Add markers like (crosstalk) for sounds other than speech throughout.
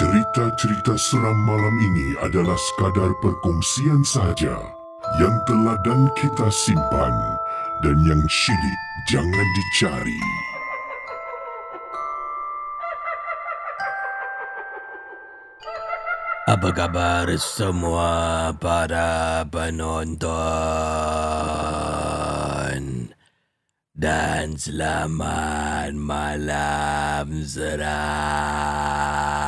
Cerita-cerita seram malam ini adalah sekadar perkongsian sahaja yang telah dan kita simpan dan yang syilid jangan dicari. Apa khabar semua para penonton? Dan selamat malam seram.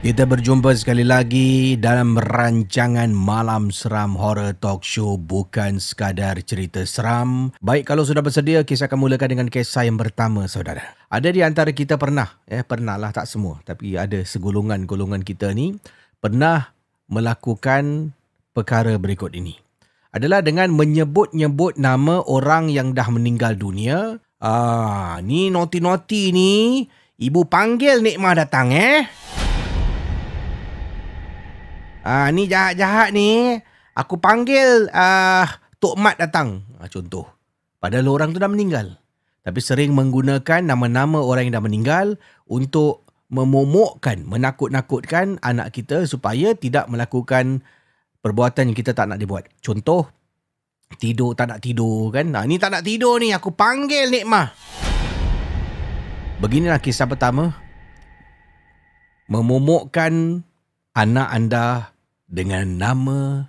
Kita berjumpa sekali lagi dalam rancangan Malam Seram Horror Talk Show bukan sekadar cerita seram. Baik kalau sudah bersedia, kita akan mulakan dengan kisah yang pertama saudara. Ada di antara kita pernah, eh pernah lah tak semua, tapi ada segolongan-golongan kita ni pernah melakukan perkara berikut ini. Adalah dengan menyebut-nyebut nama orang yang dah meninggal dunia. Ah, ni noti-noti ni, ibu panggil Nikmah datang eh. Ah ni jahat-jahat ni. Aku panggil ah Tok Mat datang. Ah, contoh. Padahal orang tu dah meninggal. Tapi sering menggunakan nama-nama orang yang dah meninggal untuk memomokkan, menakut-nakutkan anak kita supaya tidak melakukan perbuatan yang kita tak nak dibuat. Contoh, tidur tak nak tidur kan. Nah, ni tak nak tidur ni, aku panggil Nikmah. Beginilah kisah pertama. Memomokkan anak anda dengan nama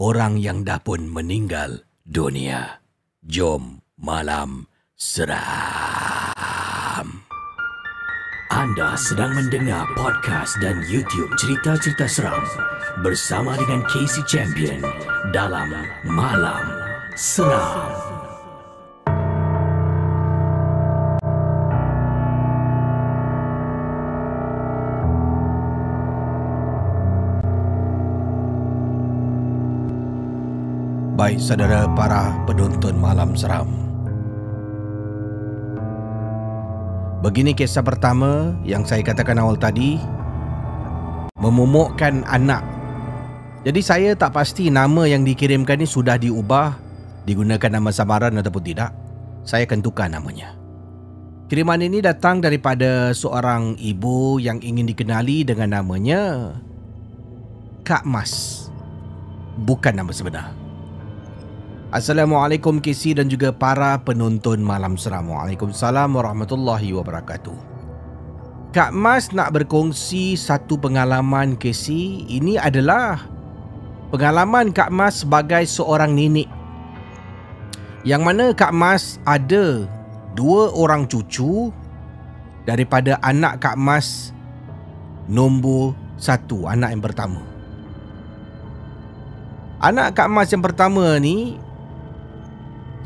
orang yang dah pun meninggal dunia. Jom malam seram. Anda sedang mendengar podcast dan YouTube cerita-cerita seram bersama dengan Casey Champion dalam Malam Seram. Baik saudara para penonton Malam Seram. Begini kisah pertama yang saya katakan awal tadi memomokkan anak. Jadi saya tak pasti nama yang dikirimkan ni sudah diubah digunakan nama samaran ataupun tidak. Saya akan tukar namanya. Kiriman ini datang daripada seorang ibu yang ingin dikenali dengan namanya Kak Mas. Bukan nama sebenar. Assalamualaikum KC dan juga para penonton malam seram. Waalaikumsalam warahmatullahi wabarakatuh. Kak Mas nak berkongsi satu pengalaman KC. Ini adalah pengalaman Kak Mas sebagai seorang nenek. Yang mana Kak Mas ada dua orang cucu daripada anak Kak Mas nombor satu, anak yang pertama. Anak Kak Mas yang pertama ni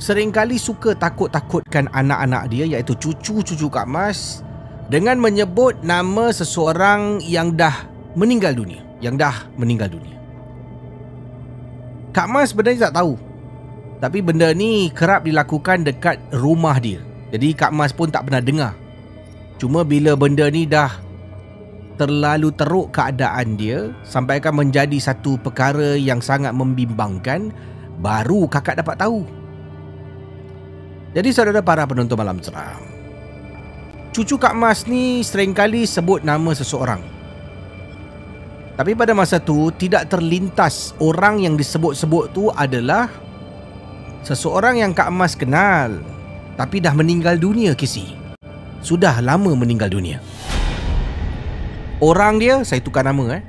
seringkali suka takut-takutkan anak-anak dia iaitu cucu-cucu Kak Mas dengan menyebut nama seseorang yang dah meninggal dunia, yang dah meninggal dunia. Kak Mas sebenarnya tak tahu. Tapi benda ni kerap dilakukan dekat rumah dia. Jadi Kak Mas pun tak pernah dengar. Cuma bila benda ni dah terlalu teruk keadaan dia sampai akan menjadi satu perkara yang sangat membimbangkan, baru kakak dapat tahu. Jadi saudara para penonton malam seram. Cucu Kak Mas ni seringkali sebut nama seseorang. Tapi pada masa tu tidak terlintas orang yang disebut-sebut tu adalah Seseorang yang Kak Mas kenal Tapi dah meninggal dunia kisi Sudah lama meninggal dunia. Orang dia saya tukar nama eh.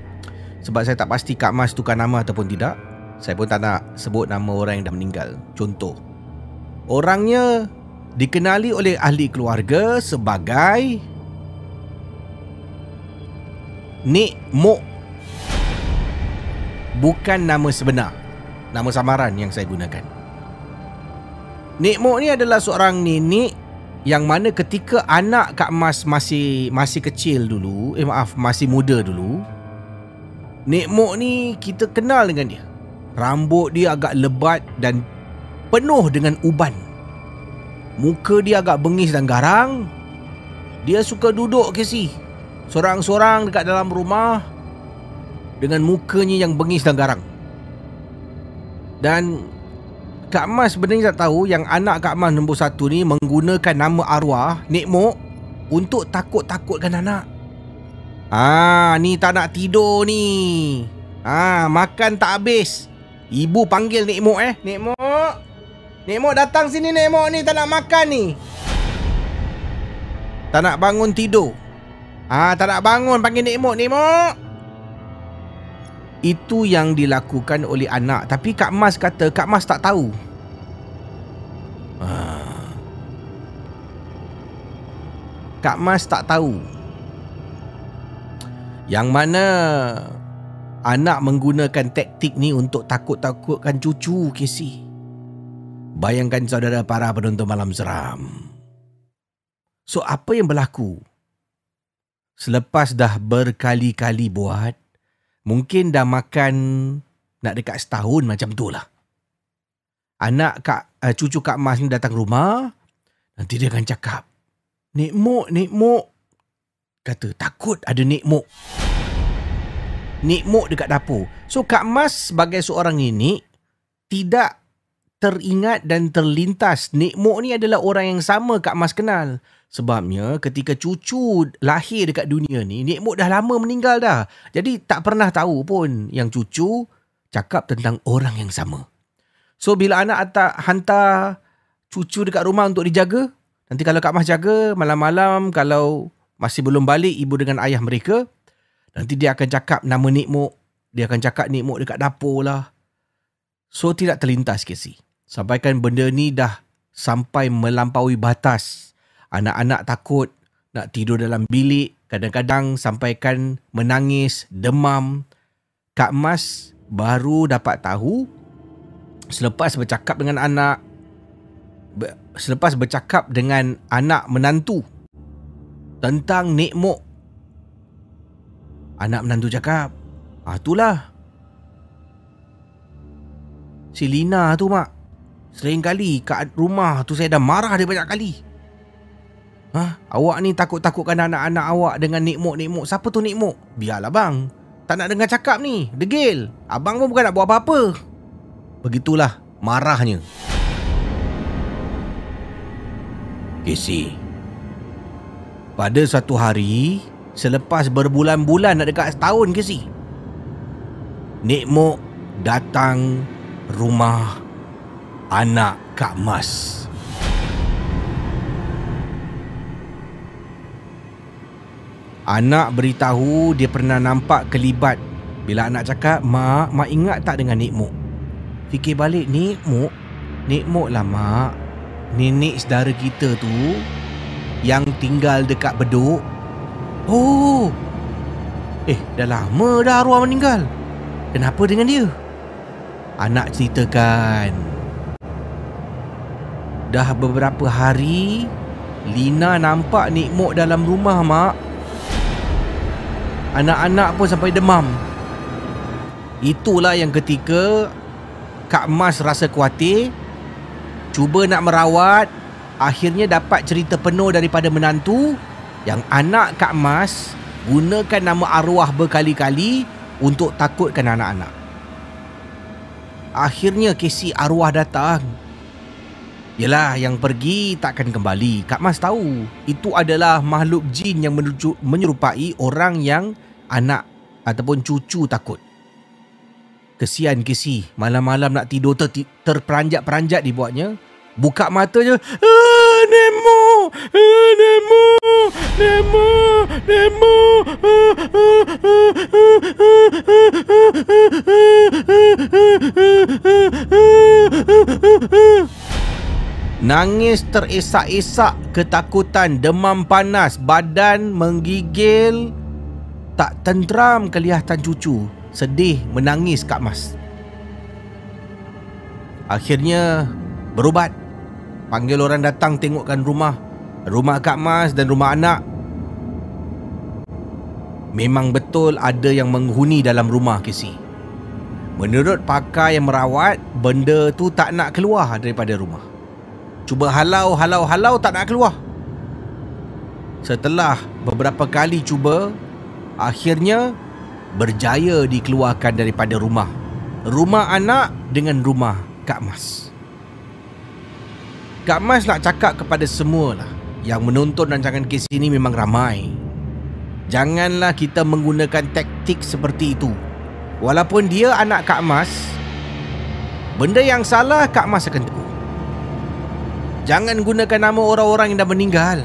Sebab saya tak pasti Kak Mas tukar nama ataupun tidak Saya pun tak nak sebut nama orang yang dah meninggal. Contoh Orangnya dikenali oleh ahli keluarga sebagai Nik Mok. Bukan nama sebenar. Nama samaran yang saya gunakan. Nik Mok ni adalah seorang nenek yang mana ketika anak Kak Mas masih masih kecil dulu, eh maaf, masih muda dulu, Nik Mok ni kita kenal dengan dia. Rambut dia agak lebat dan penuh dengan uban. Muka dia agak bengis dan garang. Dia suka duduk Casey. Sorang-sorang dekat dalam rumah dengan mukanya yang bengis dan garang. Dan Kak Mas sebenarnya tak tahu yang anak Kak Mas nombor satu ni menggunakan nama arwah Nek Mok untuk takut-takutkan anak. Ah, ni tak nak tidur ni. Ah, makan tak habis. Ibu panggil Nek Mok eh. Nek Mok. Nek Mok datang sini Nek Mok ni tak nak makan ni. Tak nak bangun tidur. Ah, tak nak bangun panggil Nek Mok. Itu yang dilakukan oleh anak Tapi Kak Mas kata Kak Mas tak tahu ah. Kak Mas tak tahu Yang mana Anak menggunakan taktik ni Untuk takut-takutkan cucu Casey Bayangkan saudara para penonton malam seram So apa yang berlaku Selepas dah berkali-kali buat Mungkin dah makan nak dekat setahun macam tu lah. Anak kak, uh, cucu Kak Mas ni datang rumah, nanti dia akan cakap, Nek Mok, Nek Mok. Kata, takut ada Nek Mok. Nek Mok dekat dapur. So Kak Mas sebagai seorang nenek, tidak teringat dan terlintas Nek Mok ni adalah orang yang sama Kak Mas kenal. Sebabnya ketika cucu lahir dekat dunia ni, Nek Mok dah lama meninggal dah. Jadi tak pernah tahu pun yang cucu cakap tentang orang yang sama. So bila anak hantar, hantar cucu dekat rumah untuk dijaga, nanti kalau Kak Mas jaga malam-malam kalau masih belum balik ibu dengan ayah mereka, nanti dia akan cakap nama Nek Mok. Dia akan cakap Nek Mok dekat dapur lah. So tidak terlintas Casey. Sampaikan benda ni dah sampai melampaui batas anak-anak takut nak tidur dalam bilik, kadang-kadang sampaikan menangis, demam. Kak Mas baru dapat tahu selepas bercakap dengan anak selepas bercakap dengan anak menantu tentang Nek Mok. Anak menantu cakap, "Ah itulah. Si Lina tu mak. Sering kali kat rumah tu saya dah marah dia banyak kali." Ha? Awak ni takut-takutkan anak-anak awak dengan nikmuk-nikmuk. Siapa tu nikmuk? Biarlah bang. Tak nak dengar cakap ni. Degil. Abang pun bukan nak buat apa-apa. Begitulah marahnya. Casey. Pada satu hari, selepas berbulan-bulan nak dekat setahun Casey. Nikmuk datang rumah anak Kak Mas. Anak beritahu dia pernah nampak kelibat Bila anak cakap Mak, mak ingat tak dengan Nik Mok? Fikir balik Nik Mok? Nik Mok lah mak Nenek saudara kita tu Yang tinggal dekat beduk Oh Eh dah lama dah arwah meninggal Kenapa dengan dia? Anak ceritakan Dah beberapa hari Lina nampak Nik Mok dalam rumah mak. Anak-anak pun sampai demam. Itulah yang ketika Kak Mas rasa kuatir Cuba nak merawat Akhirnya dapat cerita penuh daripada menantu Yang anak Kak Mas Gunakan nama arwah berkali-kali Untuk takutkan anak-anak. Akhirnya kesi arwah datang Yelah yang pergi takkan kembali Kak Mas tahu Itu adalah makhluk jin yang menyerupai orang yang anak ataupun cucu takut. Kesian kesi malam-malam nak tidur ter- terperanjat-peranjat dibuatnya. Buka mata je. Ah, Nemo! Ah, Nemo! Nemo! Nemo! Nangis terisak-isak ketakutan, demam panas, badan menggigil, tak tenteram kelihatan cucu. Sedih menangis Kak Mas. Akhirnya berubat. Panggil orang datang tengokkan rumah. Rumah Kak Mas dan rumah anak. Memang betul ada yang menghuni dalam rumah Casey Menurut pakar yang merawat Benda tu tak nak keluar daripada rumah Cuba halau, halau, halau tak nak keluar Setelah beberapa kali cuba akhirnya berjaya dikeluarkan daripada rumah. Rumah anak dengan rumah Kak Mas. Kak Mas nak cakap kepada semua lah yang menonton rancangan kes ini memang ramai. Janganlah kita menggunakan taktik seperti itu. Walaupun dia anak Kak Mas, benda yang salah Kak Mas akan tegur. Jangan gunakan nama orang-orang yang dah meninggal.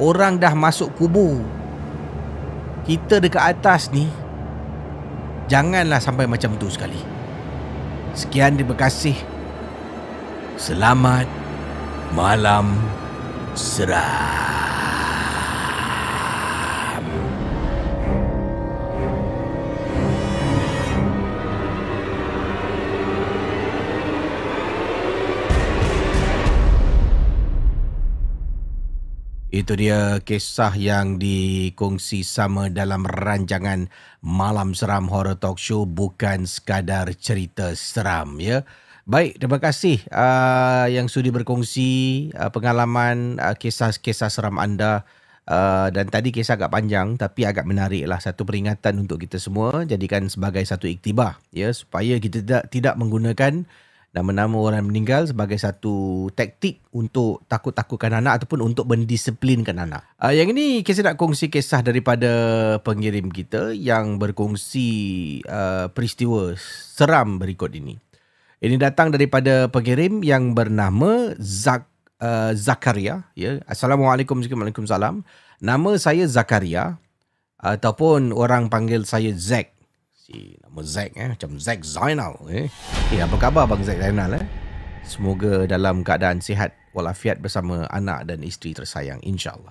Orang dah masuk kubur. Kita dekat atas ni, janganlah sampai macam tu sekali. Sekian terima kasih. Selamat malam seram. Itu dia kisah yang dikongsi sama dalam rancangan Malam Seram Horror Talk Show bukan sekadar cerita seram ya. Baik, terima kasih uh, yang sudi berkongsi uh, pengalaman uh, kisah-kisah seram anda. Uh, dan tadi kisah agak panjang tapi agak menarik lah satu peringatan untuk kita semua jadikan sebagai satu iktibar ya supaya kita tidak tidak menggunakan nama-nama orang meninggal sebagai satu taktik untuk takut-takutkan anak ataupun untuk mendisiplinkan anak. Uh, yang ini kita nak kongsi kisah daripada pengirim kita yang berkongsi uh, peristiwa seram berikut ini. Ini datang daripada pengirim yang bernama Zak uh, Zakaria. Ya. Assalamualaikum Waalaikumsalam. Nama saya Zakaria ataupun orang panggil saya Zack. Si nama Zack eh macam Zack Zainal eh. Eh apa khabar bang Zack Zainal eh? Semoga dalam keadaan sihat walafiat bersama anak dan isteri tersayang insya-Allah.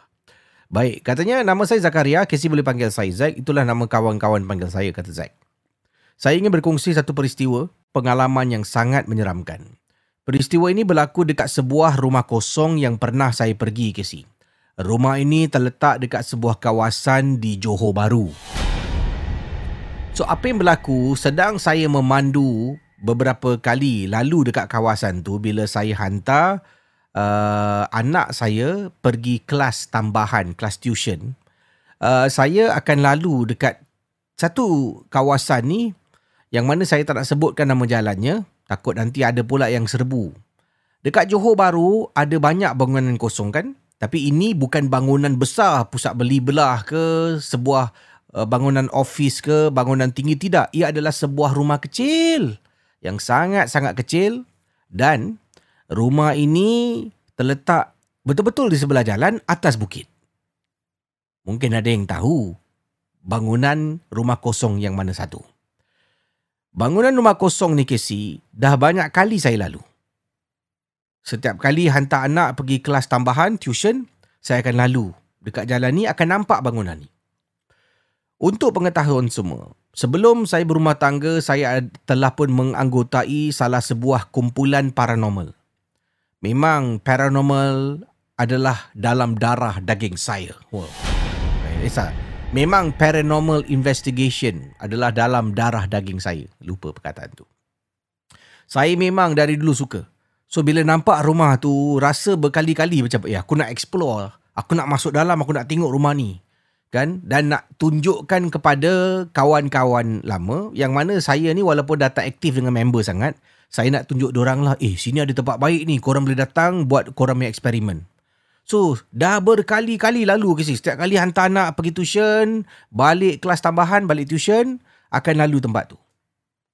Baik, katanya nama saya Zakaria, Casey boleh panggil saya Zack. Itulah nama kawan-kawan panggil saya kata Zack. Saya ingin berkongsi satu peristiwa pengalaman yang sangat menyeramkan. Peristiwa ini berlaku dekat sebuah rumah kosong yang pernah saya pergi sini. Rumah ini terletak dekat sebuah kawasan di Johor Bahru. So apa yang berlaku sedang saya memandu beberapa kali lalu dekat kawasan tu bila saya hantar uh, anak saya pergi kelas tambahan, kelas tuition. Uh, saya akan lalu dekat satu kawasan ni yang mana saya tak nak sebutkan nama jalannya, takut nanti ada pula yang serbu. Dekat Johor Baru ada banyak bangunan kosong kan? Tapi ini bukan bangunan besar, pusat beli belah ke, sebuah bangunan office ke, bangunan tinggi tidak. Ia adalah sebuah rumah kecil yang sangat-sangat kecil dan rumah ini terletak betul-betul di sebelah jalan atas bukit. Mungkin ada yang tahu bangunan rumah kosong yang mana satu. Bangunan rumah kosong ni Casey, dah banyak kali saya lalu. Setiap kali hantar anak pergi kelas tambahan, tuition, saya akan lalu. Dekat jalan ni akan nampak bangunan ni. Untuk pengetahuan semua, sebelum saya berumah tangga, saya telah pun menganggotai salah sebuah kumpulan paranormal. Memang paranormal adalah dalam darah daging saya. Wow. Esa, memang paranormal investigation adalah dalam darah daging saya. Lupa perkataan tu. Saya memang dari dulu suka. So bila nampak rumah tu rasa berkali-kali macam ya aku nak explore, aku nak masuk dalam, aku nak tengok rumah ni. Kan? Dan nak tunjukkan kepada kawan-kawan lama yang mana saya ni walaupun dah tak aktif dengan member sangat, saya nak tunjuk orang lah, eh sini ada tempat baik ni, korang boleh datang buat korang punya eksperimen. So, dah berkali-kali lalu ke sini. Setiap kali hantar anak pergi tuition, balik kelas tambahan, balik tuition, akan lalu tempat tu.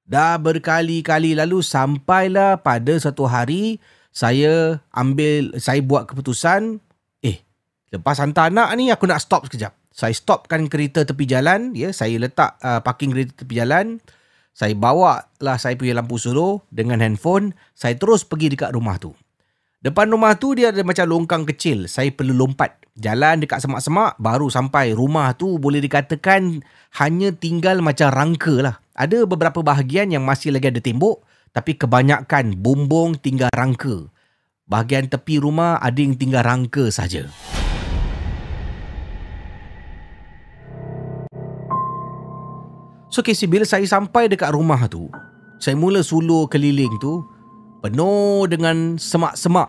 Dah berkali-kali lalu sampailah pada satu hari saya ambil, saya buat keputusan, eh, lepas hantar anak ni aku nak stop sekejap. Saya stopkan kereta tepi jalan, ya, saya letak uh, parking kereta tepi jalan, saya bawa lah saya punya lampu solo dengan handphone, saya terus pergi dekat rumah tu. Depan rumah tu dia ada macam longkang kecil. Saya perlu lompat. Jalan dekat semak-semak baru sampai rumah tu boleh dikatakan hanya tinggal macam rangka lah. Ada beberapa bahagian yang masih lagi ada tembok tapi kebanyakan bumbung tinggal rangka. Bahagian tepi rumah ada yang tinggal rangka saja. So Casey, bila saya sampai dekat rumah tu, saya mula suluh keliling tu, penuh dengan semak-semak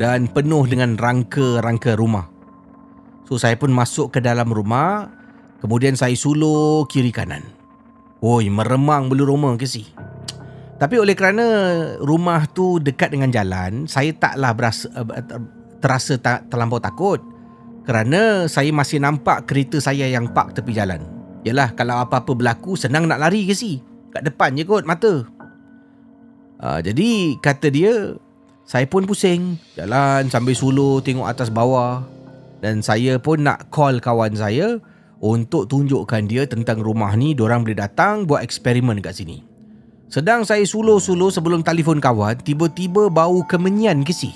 dan penuh dengan rangka-rangka rumah. So saya pun masuk ke dalam rumah, kemudian saya suluh kiri kanan. Oi, meremang bulu rumah si. Tapi oleh kerana rumah tu dekat dengan jalan, saya taklah berasa uh, terasa tak terlampau takut. Kerana saya masih nampak kereta saya yang park tepi jalan. Yalah, kalau apa-apa berlaku senang nak lari ke si. Kat depan je kot mata. Uh, jadi kata dia, saya pun pusing. Jalan sambil suluh tengok atas bawah. Dan saya pun nak call kawan saya untuk tunjukkan dia tentang rumah ni. Diorang boleh datang buat eksperimen kat sini. Sedang saya suluh-suluh sebelum telefon kawan, tiba-tiba bau kemenyan ke si.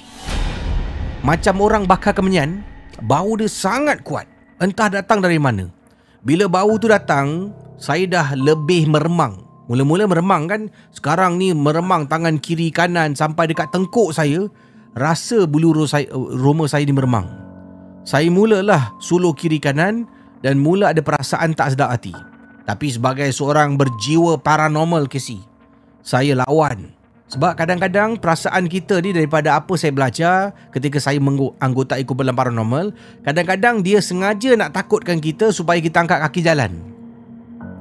Macam orang bakar kemenyan, bau dia sangat kuat. Entah datang dari mana. Bila bau tu datang, saya dah lebih meremang. Mula-mula meremang kan, sekarang ni meremang tangan kiri kanan sampai dekat tengkuk saya, rasa bulu roma saya ni meremang. Saya mulalah suluh kiri kanan dan mula ada perasaan tak sedap hati. Tapi sebagai seorang berjiwa paranormal ke saya lawan. Sebab kadang-kadang perasaan kita ni daripada apa saya belajar ketika saya menganggotai kumpulan paranormal, kadang-kadang dia sengaja nak takutkan kita supaya kita angkat kaki jalan.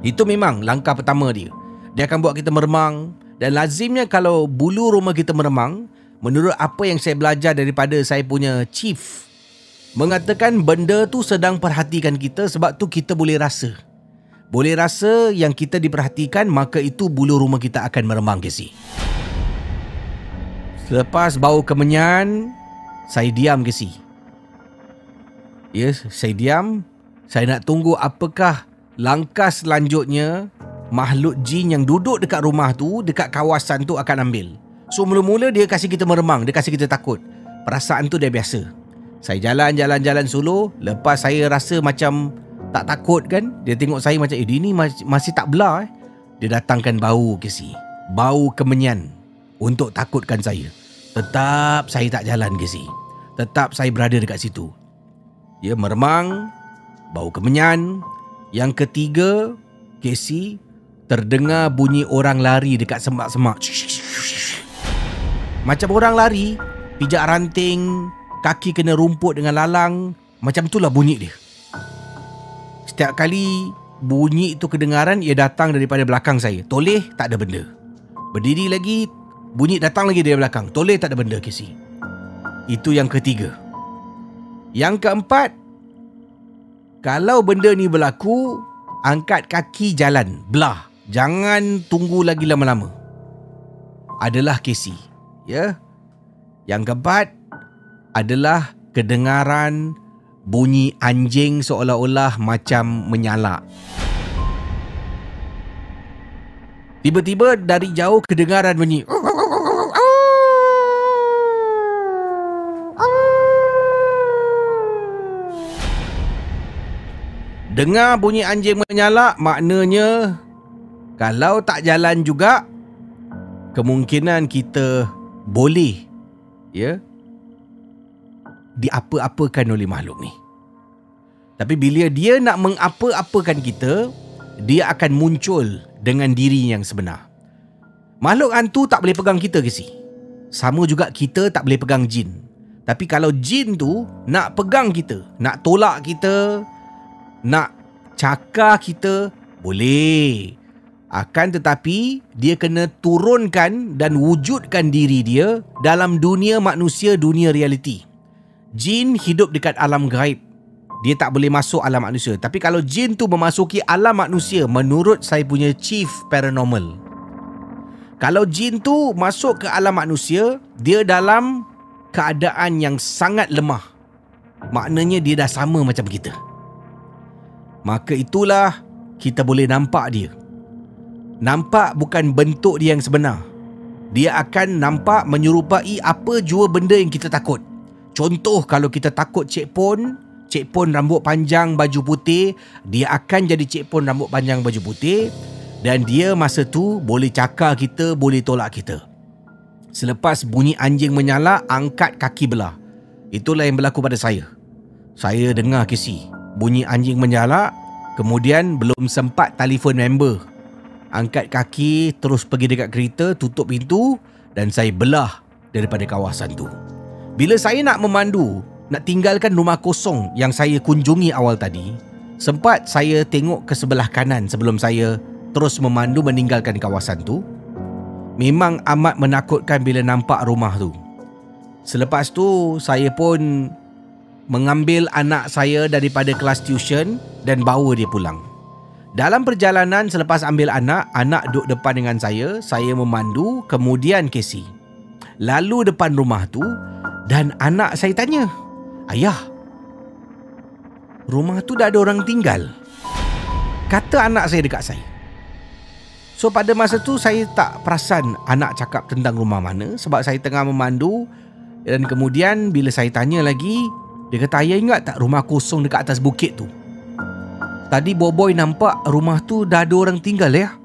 Itu memang langkah pertama dia. Dia akan buat kita meremang dan lazimnya kalau bulu rumah kita meremang, menurut apa yang saya belajar daripada saya punya chief, mengatakan benda tu sedang perhatikan kita sebab tu kita boleh rasa. Boleh rasa yang kita diperhatikan maka itu bulu rumah kita akan meremang si. Selepas bau kemenyan, saya diam ke si. Ya, yes, saya diam. Saya nak tunggu apakah langkah selanjutnya makhluk jin yang duduk dekat rumah tu, dekat kawasan tu akan ambil. So mula-mula dia kasih kita meremang, dia kasih kita takut. Perasaan tu dia biasa. Saya jalan-jalan-jalan solo, lepas saya rasa macam tak takut kan Dia tengok saya macam Eh dia ni masih, masih tak belah eh Dia datangkan bau ke si Bau kemenyan Untuk takutkan saya Tetap saya tak jalan si? Tetap saya berada dekat situ. Ya meremang Bau kemenyan. Yang ketiga Casey Terdengar bunyi orang lari dekat semak-semak. Macam orang lari Pijak ranting Kaki kena rumput dengan lalang. Macam itulah bunyi dia. Setiap kali bunyi itu kedengaran ia datang daripada belakang saya. Toleh tak ada benda. Berdiri lagi bunyi datang lagi dari belakang. Toleh tak ada benda Casey. Itu yang ketiga. Yang keempat kalau benda ni berlaku angkat kaki jalan belah. Jangan tunggu lagi lama-lama. Adalah Casey. Ya. Yang keempat adalah kedengaran bunyi anjing seolah-olah macam menyala. Tiba-tiba dari jauh kedengaran bunyi Dengar bunyi anjing menyala maknanya kalau tak jalan juga kemungkinan kita boleh ya diapa-apakan oleh makhluk ni. Tapi bila dia nak mengapa-apakan kita, dia akan muncul dengan diri yang sebenar. Makhluk hantu tak boleh pegang kita ke si? Sama juga kita tak boleh pegang jin. Tapi kalau jin tu nak pegang kita, nak tolak kita, nak cakar kita, boleh. Akan tetapi dia kena turunkan dan wujudkan diri dia dalam dunia manusia, dunia realiti. Jin hidup dekat alam gaib. Dia tak boleh masuk alam manusia. Tapi kalau jin tu memasuki alam manusia menurut saya punya chief paranormal. Kalau jin tu masuk ke alam manusia, dia dalam keadaan yang sangat lemah. Maknanya dia dah sama macam kita. Maka itulah kita boleh nampak dia. Nampak bukan bentuk dia yang sebenar. Dia akan nampak menyerupai apa jua benda yang kita takut. Contoh kalau kita takut Cik Pon, Cik Pon rambut panjang baju putih, dia akan jadi Cik Pon rambut panjang baju putih dan dia masa tu boleh cakar kita, boleh tolak kita. Selepas bunyi anjing menyala, angkat kaki belah. Itulah yang berlaku pada saya. Saya dengar kisi. Bunyi anjing menyala, kemudian belum sempat telefon member. Angkat kaki, terus pergi dekat kereta, tutup pintu dan saya belah daripada kawasan tu. Bila saya nak memandu, nak tinggalkan rumah kosong yang saya kunjungi awal tadi, sempat saya tengok ke sebelah kanan sebelum saya terus memandu meninggalkan kawasan tu. Memang amat menakutkan bila nampak rumah tu. Selepas tu, saya pun mengambil anak saya daripada kelas tuition dan bawa dia pulang. Dalam perjalanan selepas ambil anak, anak duduk depan dengan saya, saya memandu, kemudian Casey. Lalu depan rumah tu dan anak saya tanya, "Ayah, rumah tu dah ada orang tinggal?" Kata anak saya dekat saya. So pada masa tu saya tak perasan anak cakap tentang rumah mana sebab saya tengah memandu dan kemudian bila saya tanya lagi dia kata ayah ingat tak rumah kosong dekat atas bukit tu? Tadi Boboy nampak rumah tu dah ada orang tinggal ya.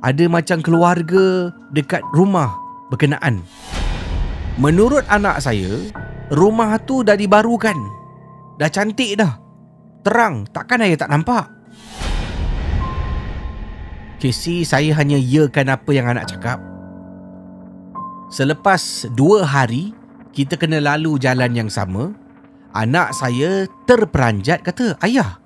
Ada macam keluarga dekat rumah berkenaan. Menurut anak saya Rumah tu dah dibarukan. Dah cantik dah. Terang. Takkan ayah tak nampak? Casey, saya hanya yakan apa yang anak cakap. Selepas dua hari, kita kena lalu jalan yang sama. Anak saya terperanjat kata, Ayah,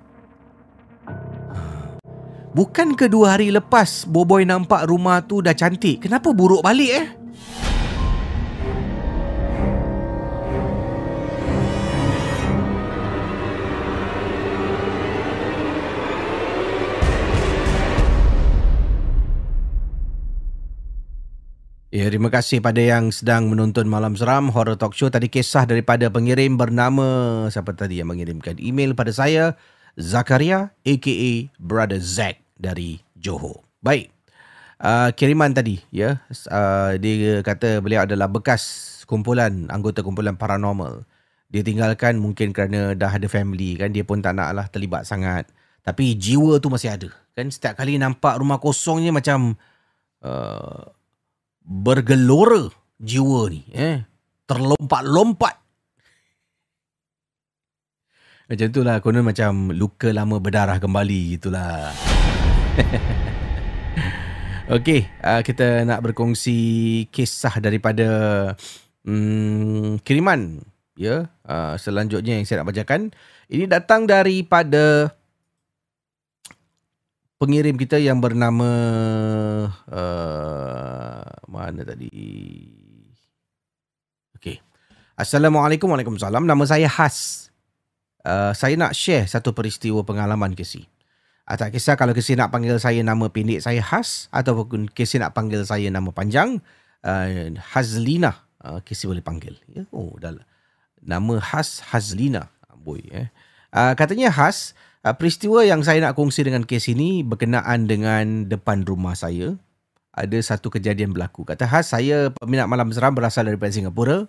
bukan ke dua hari lepas Boboy nampak rumah tu dah cantik? Kenapa buruk balik eh? Ya, terima kasih pada yang sedang menonton Malam Seram Horror Talk Show. Tadi kisah daripada pengirim bernama siapa tadi yang mengirimkan email pada saya Zakaria aka Brother Zack dari Johor. Baik. Uh, kiriman tadi ya uh, dia kata beliau adalah bekas kumpulan anggota kumpulan paranormal. Dia tinggalkan mungkin kerana dah ada family kan dia pun tak naklah terlibat sangat. Tapi jiwa tu masih ada. Kan setiap kali nampak rumah kosongnya macam uh, bergelora jiwa ni eh? Terlompat-lompat. Macam tu lah konon macam luka lama berdarah kembali gitulah (laughs) Okey, uh, kita nak berkongsi kisah daripada um, kiriman. Ya. Uh, selanjutnya yang saya nak bacakan. Ini datang daripada pengirim kita yang bernama uh, mana tadi? Okey. Assalamualaikum Waalaikumsalam. Nama saya Has. Uh, saya nak share satu peristiwa pengalaman Kesi. Uh, tak kisah kalau Kesi nak panggil saya nama pendek saya Has ataupun Kesi nak panggil saya nama panjang uh, Hazlina. Uh, Kesi boleh panggil. Ya? Oh, dah. Nama Has Hazlina. Boy, eh. uh, katanya Has, Uh, peristiwa yang saya nak kongsi dengan kes ini berkenaan dengan depan rumah saya. Ada satu kejadian berlaku. Kata khas saya peminat malam seram berasal daripada Singapura.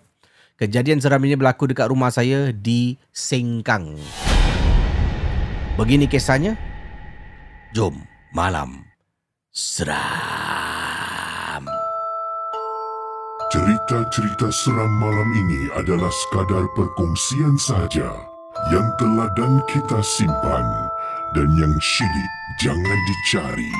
Kejadian seram ini berlaku dekat rumah saya di Sengkang. Begini kisahnya. Jom malam seram. Cerita-cerita seram malam ini adalah sekadar perkongsian sahaja yang teladan kita simpan dan yang syilid jangan dicari.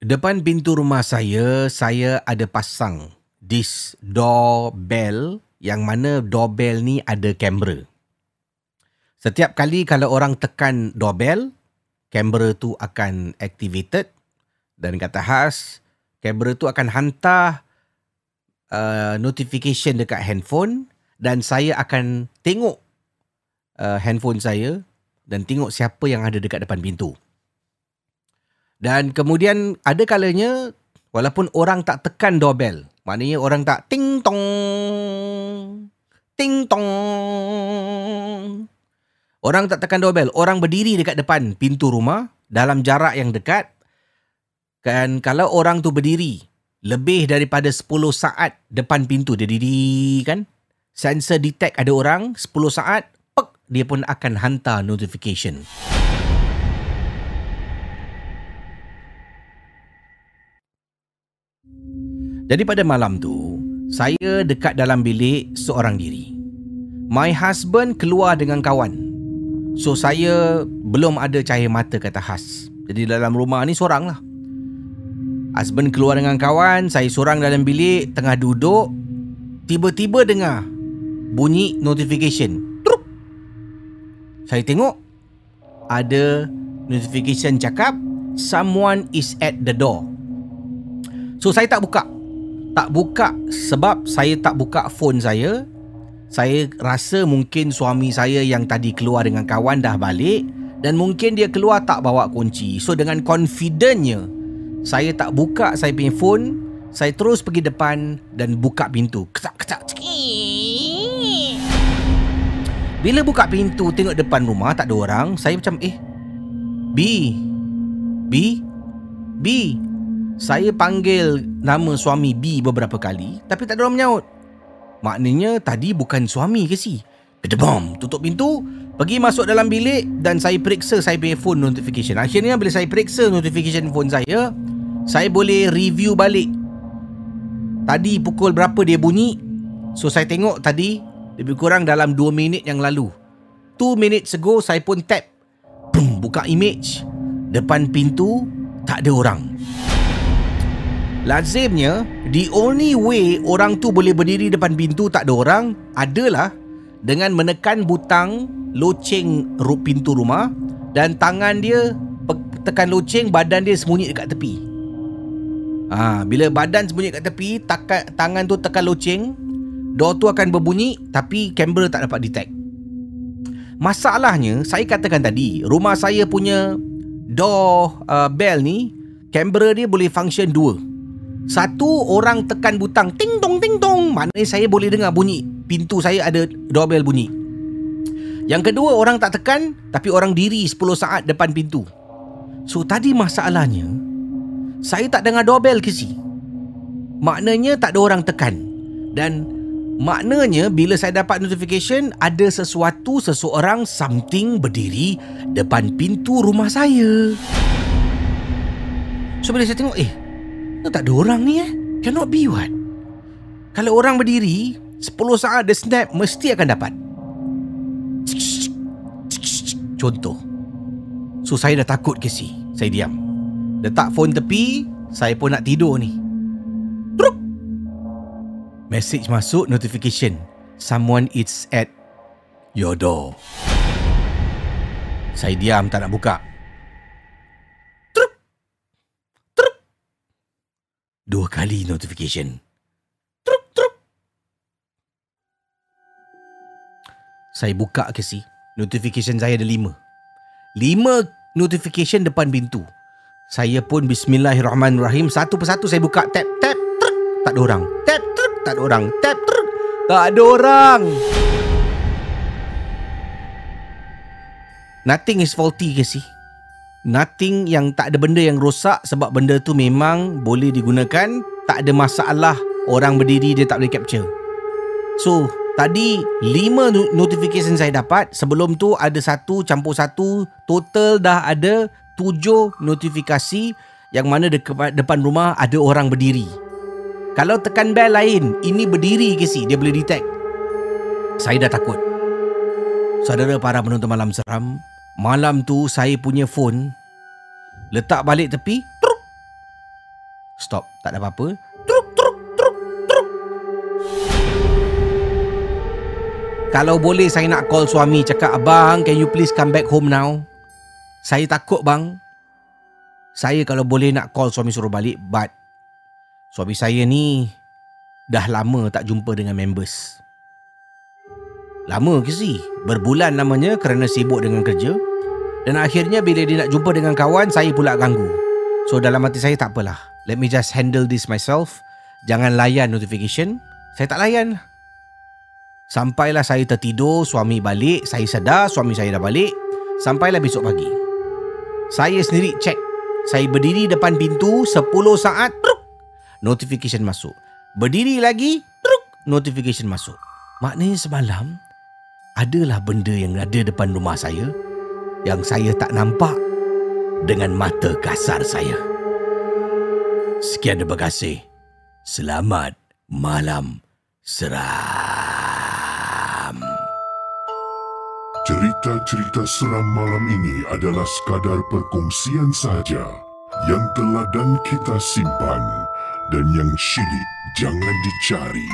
Depan pintu rumah saya, saya ada pasang this doorbell yang mana doorbell ni ada kamera. Setiap kali kalau orang tekan doorbell, kamera tu akan activated dan kata khas kamera tu akan hantar uh, notification dekat handphone dan saya akan tengok uh, handphone saya dan tengok siapa yang ada dekat depan pintu. Dan kemudian ada kalanya walaupun orang tak tekan doorbell, maknanya orang tak ting tong ting tong Orang tak tekan doorbell, orang berdiri dekat depan pintu rumah dalam jarak yang dekat Kan kalau orang tu berdiri lebih daripada 10 saat depan pintu dia diri kan sensor detect ada orang 10 saat pek dia pun akan hantar notification. Jadi pada malam tu saya dekat dalam bilik seorang diri. My husband keluar dengan kawan. So saya belum ada cahaya mata kata khas. Jadi dalam rumah ni seorang lah. Husband keluar dengan kawan Saya seorang dalam bilik Tengah duduk Tiba-tiba dengar Bunyi notification Trup Saya tengok ada notification cakap someone is at the door. So saya tak buka. Tak buka sebab saya tak buka phone saya. Saya rasa mungkin suami saya yang tadi keluar dengan kawan dah balik dan mungkin dia keluar tak bawa kunci. So dengan confidentnya saya tak buka saya punya phone, saya terus pergi depan dan buka pintu. Ketak. Bila buka pintu tengok depan rumah tak ada orang, saya macam eh B B B Saya panggil nama suami B beberapa kali tapi tak ada orang menyaut. Maknanya tadi bukan suami ke si? Kedebom, tutup pintu, pergi masuk dalam bilik dan saya periksa saya punya phone notification. Akhirnya bila saya periksa notification phone saya, saya boleh review balik. Tadi pukul berapa dia bunyi? So saya tengok tadi lebih kurang dalam 2 minit yang lalu. 2 minutes ago saya pun tap. Boom, buka image. Depan pintu tak ada orang. Lazimnya, the only way orang tu boleh berdiri depan pintu tak ada orang adalah dengan menekan butang loceng pintu rumah dan tangan dia tekan loceng, badan dia sembunyi dekat tepi. Ha, bila badan sembunyi dekat tepi, takan, tangan tu tekan loceng, door tu akan berbunyi tapi kamera tak dapat detect. Masalahnya, saya katakan tadi, rumah saya punya door uh, bell ni, kamera dia boleh function dua. Satu orang tekan butang ting tong ting tong, maknanya saya boleh dengar bunyi pintu saya ada doorbell bunyi. Yang kedua orang tak tekan tapi orang diri 10 saat depan pintu. So tadi masalahnya saya tak dengar doorbell ke si. Maknanya tak ada orang tekan. Dan maknanya bila saya dapat notification ada sesuatu seseorang something berdiri depan pintu rumah saya. So bila saya tengok eh tak ada orang ni eh? Cannot be what? Kalau orang berdiri 10 saat dia snap Mesti akan dapat. Contoh. So saya dah takut ke si Saya diam. Letak phone tepi Saya pun nak tidur ni. Truk! Message masuk notification. Someone is at Your door. Saya diam tak nak buka Dua kali notification. Truk, truk. Saya buka ke si. Notification saya ada lima. Lima notification depan pintu. Saya pun bismillahirrahmanirrahim. Satu persatu saya buka. Tap, tap, truk. Tak ada orang. Tap, truk. Tak ada orang. Tap, truk. Tak ada orang. Nothing is faulty ke si? Nothing yang tak ada benda yang rosak sebab benda tu memang boleh digunakan. Tak ada masalah orang berdiri dia tak boleh capture. So tadi 5 notification saya dapat. Sebelum tu ada satu campur satu. Total dah ada 7 notifikasi yang mana dekat depan rumah ada orang berdiri. Kalau tekan bell lain ini berdiri ke si? Dia boleh detect. Saya dah takut. Saudara para penonton malam seram Malam tu saya punya phone Letak balik tepi truk. Stop Tak ada apa-apa truk, truk, truk, truk. Kalau boleh saya nak call suami Cakap Abang can you please come back home now Saya takut bang Saya kalau boleh nak call suami suruh balik But Suami saya ni Dah lama tak jumpa dengan members Lama ke sih? Berbulan namanya kerana sibuk dengan kerja dan akhirnya bila dia nak jumpa dengan kawan, saya pula ganggu. So dalam hati saya tak apalah. Let me just handle this myself. Jangan layan notification. Saya tak layan. Sampailah saya tertidur, suami balik, saya sedar suami saya dah balik. Sampailah besok pagi. Saya sendiri cek. Saya berdiri depan pintu 10 saat, truk, notification masuk. Berdiri lagi, truk, notification masuk. Maknanya semalam, adalah benda yang ada depan rumah saya yang saya tak nampak dengan mata kasar saya. Sekian terima kasih. Selamat malam seram. Cerita-cerita seram malam ini adalah sekadar perkongsian sahaja yang telah dan kita simpan dan yang syilid jangan dicari.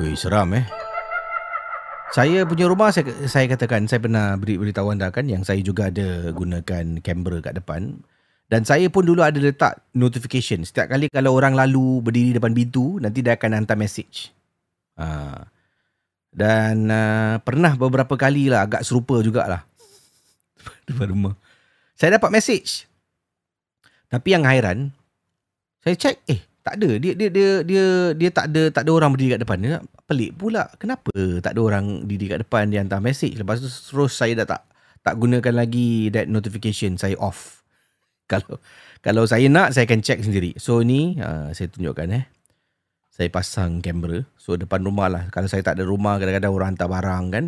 Wih, seram eh. Saya punya rumah saya saya katakan saya pernah beri beritahu anda kan yang saya juga ada gunakan kamera kat depan dan saya pun dulu ada letak notification setiap kali kalau orang lalu berdiri depan pintu nanti dia akan hantar message. Ha. Dan uh, pernah beberapa kali lah agak serupa jugalah (laughs) depan rumah. Saya dapat message. Tapi yang hairan saya check eh tak ada dia dia dia dia dia tak ada tak ada orang berdiri kat depan. Dia pelik pula. Kenapa tak ada orang berdiri kat depan dia hantar message? Lepas tu terus saya dah tak tak gunakan lagi that notification saya off. (laughs) Kalau kalau saya nak saya akan check sendiri. So ni uh, saya tunjukkan eh. Saya pasang kamera. So depan rumah lah. Kalau saya tak ada rumah kadang-kadang orang hantar barang kan.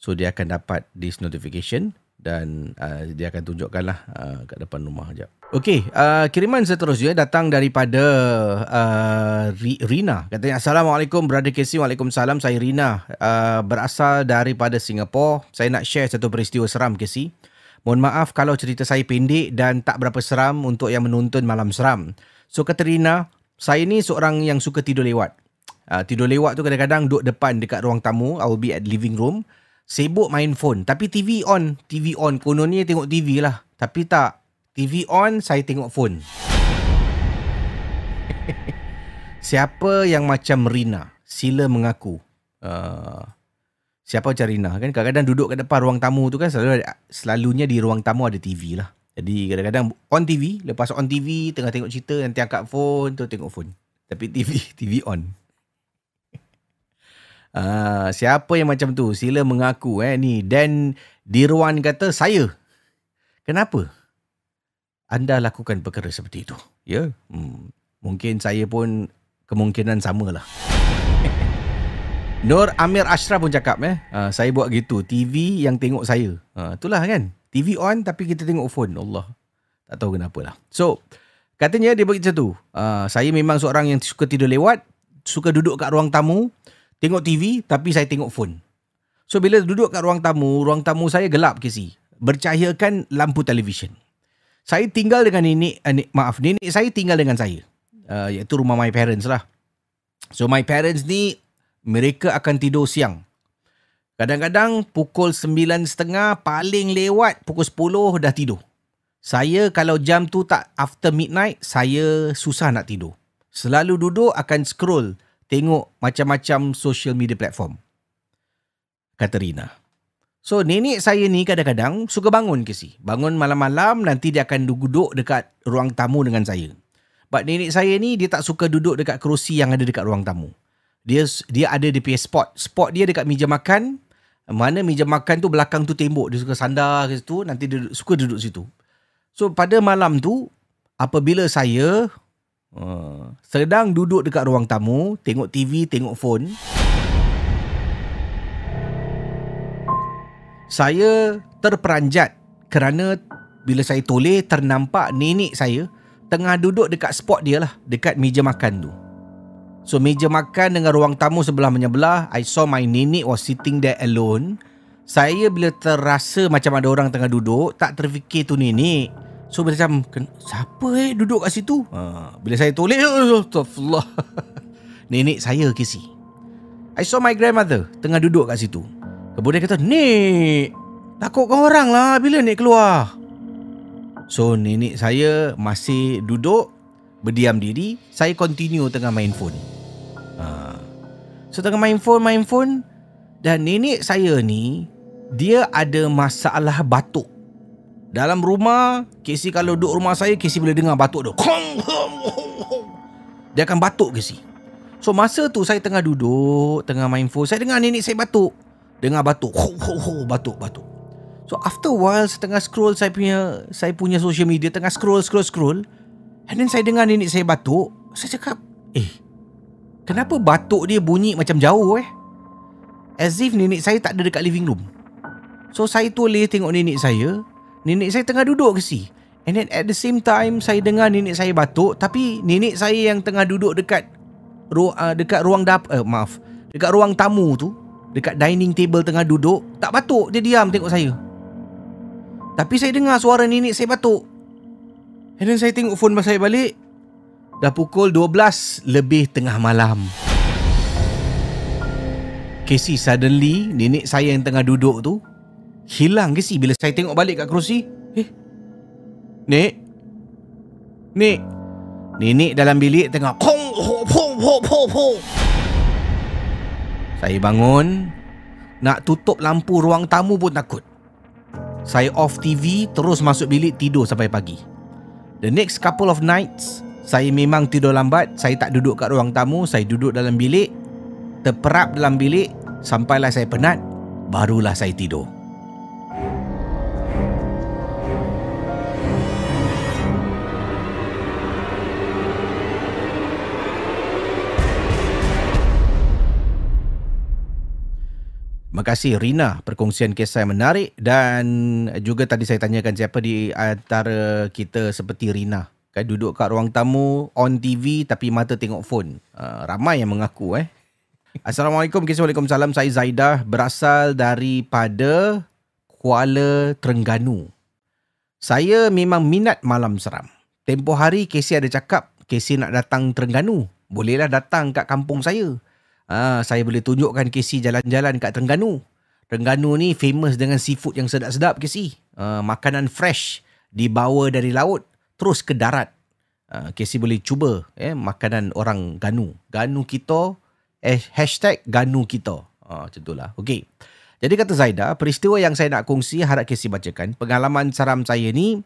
So dia akan dapat this notification dan uh, dia akan tunjukkanlah uh, kat depan rumah jap. Okey, uh, kiriman seterusnya datang daripada uh, Rina. Katanya Assalamualaikum Brother Casey. Waalaikumsalam. Saya Rina. Uh, berasal daripada Singapura. Saya nak share satu peristiwa seram Casey. Mohon maaf kalau cerita saya pendek dan tak berapa seram untuk yang menonton malam seram. So kata Rina, saya ni seorang yang suka tidur lewat. Uh, tidur lewat tu kadang-kadang duduk depan dekat ruang tamu. I will be at living room sibuk main phone. Tapi TV on. TV on. Kononnya tengok TV lah. Tapi tak TV on saya tengok phone. (laughs) Siapa yang macam Rina? Sila mengaku. Uh, siapa macam Rina? Kan kadang-kadang duduk kat depan ruang tamu tu kan selalu selalunya di ruang tamu ada TV lah. Jadi kadang-kadang on TV lepas on TV tengah tengok cerita nanti angkat phone tu tengok phone. Tapi TV TV on Uh, siapa yang macam tu? Sila mengaku eh ni. Dan Dirwan kata saya. Kenapa? Anda lakukan perkara seperti itu. Ya. Hmm. Mungkin saya pun kemungkinan samalah. (laughs) Nur Amir Ashraf pun cakap eh. Uh, saya buat gitu. TV yang tengok saya. Uh, itulah kan. TV on tapi kita tengok phone. Allah. Tak tahu kenapa lah. So, katanya dia begitu tu. Uh, saya memang seorang yang suka tidur lewat. Suka duduk kat ruang tamu tengok TV tapi saya tengok phone. So bila duduk kat ruang tamu, ruang tamu saya gelap ke si. Bercahayakan lampu televisyen. Saya tinggal dengan nenek, uh, maaf, nenek saya tinggal dengan saya. Uh, iaitu rumah my parents lah. So my parents ni, mereka akan tidur siang. Kadang-kadang pukul 9.30 paling lewat pukul 10 dah tidur. Saya kalau jam tu tak after midnight, saya susah nak tidur. Selalu duduk akan scroll tengok macam-macam social media platform. Kata Rina. So nenek saya ni kadang-kadang suka bangun ke si. Bangun malam-malam nanti dia akan duduk dekat ruang tamu dengan saya. But nenek saya ni dia tak suka duduk dekat kerusi yang ada dekat ruang tamu. Dia dia ada di punya spot. Spot dia dekat meja makan. Mana meja makan tu belakang tu tembok. Dia suka sandar ke situ. Nanti dia suka duduk situ. So pada malam tu apabila saya Uh, sedang duduk dekat ruang tamu, tengok TV, tengok phone. Saya terperanjat kerana bila saya toleh ternampak nenek saya tengah duduk dekat spot dia lah, dekat meja makan tu. So meja makan dengan ruang tamu sebelah menyebelah, I saw my nenek was sitting there alone. Saya bila terasa macam ada orang tengah duduk, tak terfikir tu nenek. So macam Siapa eh duduk kat situ? Ha, Bila saya toleh (laughs) Astagfirullah Nenek saya kisi I saw my grandmother Tengah duduk kat situ. Kemudian kata Nek Takutkan orang lah Bila nek keluar. So nenek saya Masih duduk Berdiam diri. Saya continue tengah main phone. Ha. So tengah main phone Main phone Dan nenek saya ni Dia ada masalah batuk dalam rumah, Casey kalau duduk rumah saya, Casey boleh dengar batuk tu. Dia akan batuk Casey. So masa tu saya tengah duduk, tengah main phone, saya dengar nenek saya batuk. Dengar batuk. Batuk, batuk. So after a while, saya tengah scroll saya punya saya punya social media, tengah scroll, scroll, scroll. And then saya dengar nenek saya batuk. Saya cakap, eh, kenapa batuk dia bunyi macam jauh eh? As if nenek saya tak ada dekat living room. So saya toleh tengok nenek saya, nenek saya tengah duduk ke si. And then at the same time saya dengar nenek saya batuk tapi nenek saya yang tengah duduk dekat ru- uh, dekat ruang dap uh, maaf, dekat ruang tamu tu, dekat dining table tengah duduk, tak batuk, dia diam tengok saya. Tapi saya dengar suara nenek saya batuk. And then saya tengok phone saya balik. Dah pukul 12 lebih tengah malam. Casey suddenly nenek saya yang tengah duduk tu hilang Casey bila saya tengok balik kat kerusi. Eh. Nek. Nek. Nenek dalam bilik tengah kong ho ho ho ho ho. Saya bangun nak tutup lampu ruang tamu pun takut. Saya off TV terus masuk bilik tidur sampai pagi. The next couple of nights saya memang tidur lambat, saya tak duduk kat ruang tamu, saya duduk dalam bilik terperap dalam bilik sampailah saya penat barulah saya tidur Terima kasih Rina perkongsian kisah yang menarik dan juga tadi saya tanyakan siapa di antara kita seperti Rina kan duduk kat ruang tamu on TV tapi mata tengok phone. Uh, ramai yang mengaku eh. Assalamualaikum, Waalaikumsalam. Saya Zaidah berasal daripada Kuala Terengganu. Saya memang minat malam seram. Tempoh hari Casey ada cakap, Casey nak datang Terengganu. Bolehlah datang kat kampung saya. Ha, saya boleh tunjukkan Casey jalan-jalan kat Terengganu. Terengganu ni famous dengan seafood yang sedap-sedap Casey. Ha, makanan fresh dibawa dari laut terus ke darat. Ha, Casey boleh cuba eh, makanan orang Ganu. Ganu kita eh, hashtag Ganu kita. Ha, macam itulah. Okey. Jadi kata Zaida, peristiwa yang saya nak kongsi harap Casey bacakan. Pengalaman seram saya ni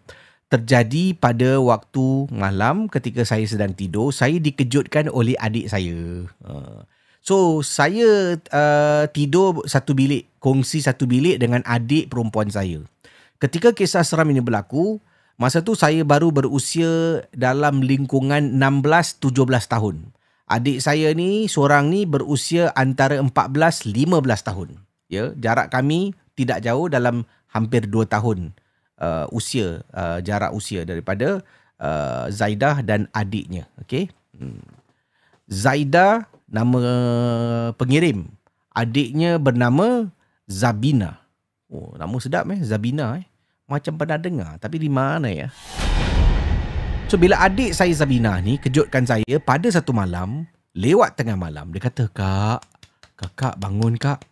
terjadi pada waktu malam ketika saya sedang tidur. Saya dikejutkan oleh adik saya. Ha. So, saya uh, tidur satu bilik, kongsi satu bilik dengan adik perempuan saya. Ketika kisah seram ini berlaku, masa tu saya baru berusia dalam lingkungan 16-17 tahun adik saya ni seorang ni berusia antara 14 15 tahun. Ya, jarak kami tidak jauh dalam hampir 2 tahun uh, usia uh, jarak usia daripada uh, Zaidah dan adiknya, okey. Hmm. Zaidah nama pengirim. Adiknya bernama Zabina. Oh, nama sedap eh, Zabina eh. Macam pernah dengar, tapi di mana ya? So bila adik saya Zabina ni kejutkan saya pada satu malam, lewat tengah malam, dia kata, Kak, kakak bangun kak.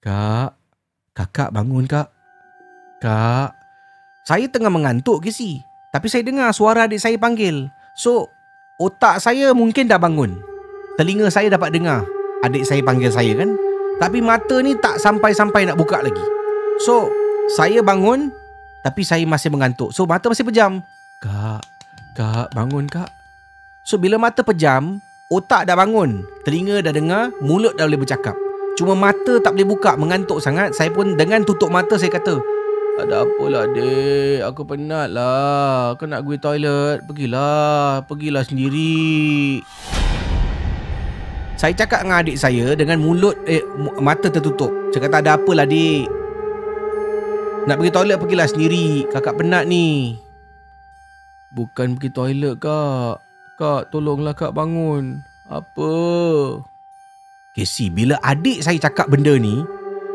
Kak, kakak bangun kak. Kak, saya tengah mengantuk ke si? Tapi saya dengar suara adik saya panggil. So, otak saya mungkin dah bangun. Telinga saya dapat dengar adik saya panggil saya kan. Tapi mata ni tak sampai-sampai nak buka lagi. So, saya bangun tapi saya masih mengantuk. So, mata masih pejam. Kak, Kak, bangun kak. So, bila mata pejam, otak dah bangun. Telinga dah dengar, mulut dah boleh bercakap. Cuma mata tak boleh buka, mengantuk sangat. Saya pun dengan tutup mata, saya kata, ada apa lah dek, aku penat lah. Aku nak pergi toilet, pergilah. Pergilah sendiri. Saya cakap dengan adik saya dengan mulut, eh, mata tertutup. Saya kata, ada apa lah dek. Nak pergi toilet, pergilah sendiri. Kakak penat ni. Bukan pergi toilet kak. Kak tolonglah kak bangun. Apa? Casey, bila adik saya cakap benda ni,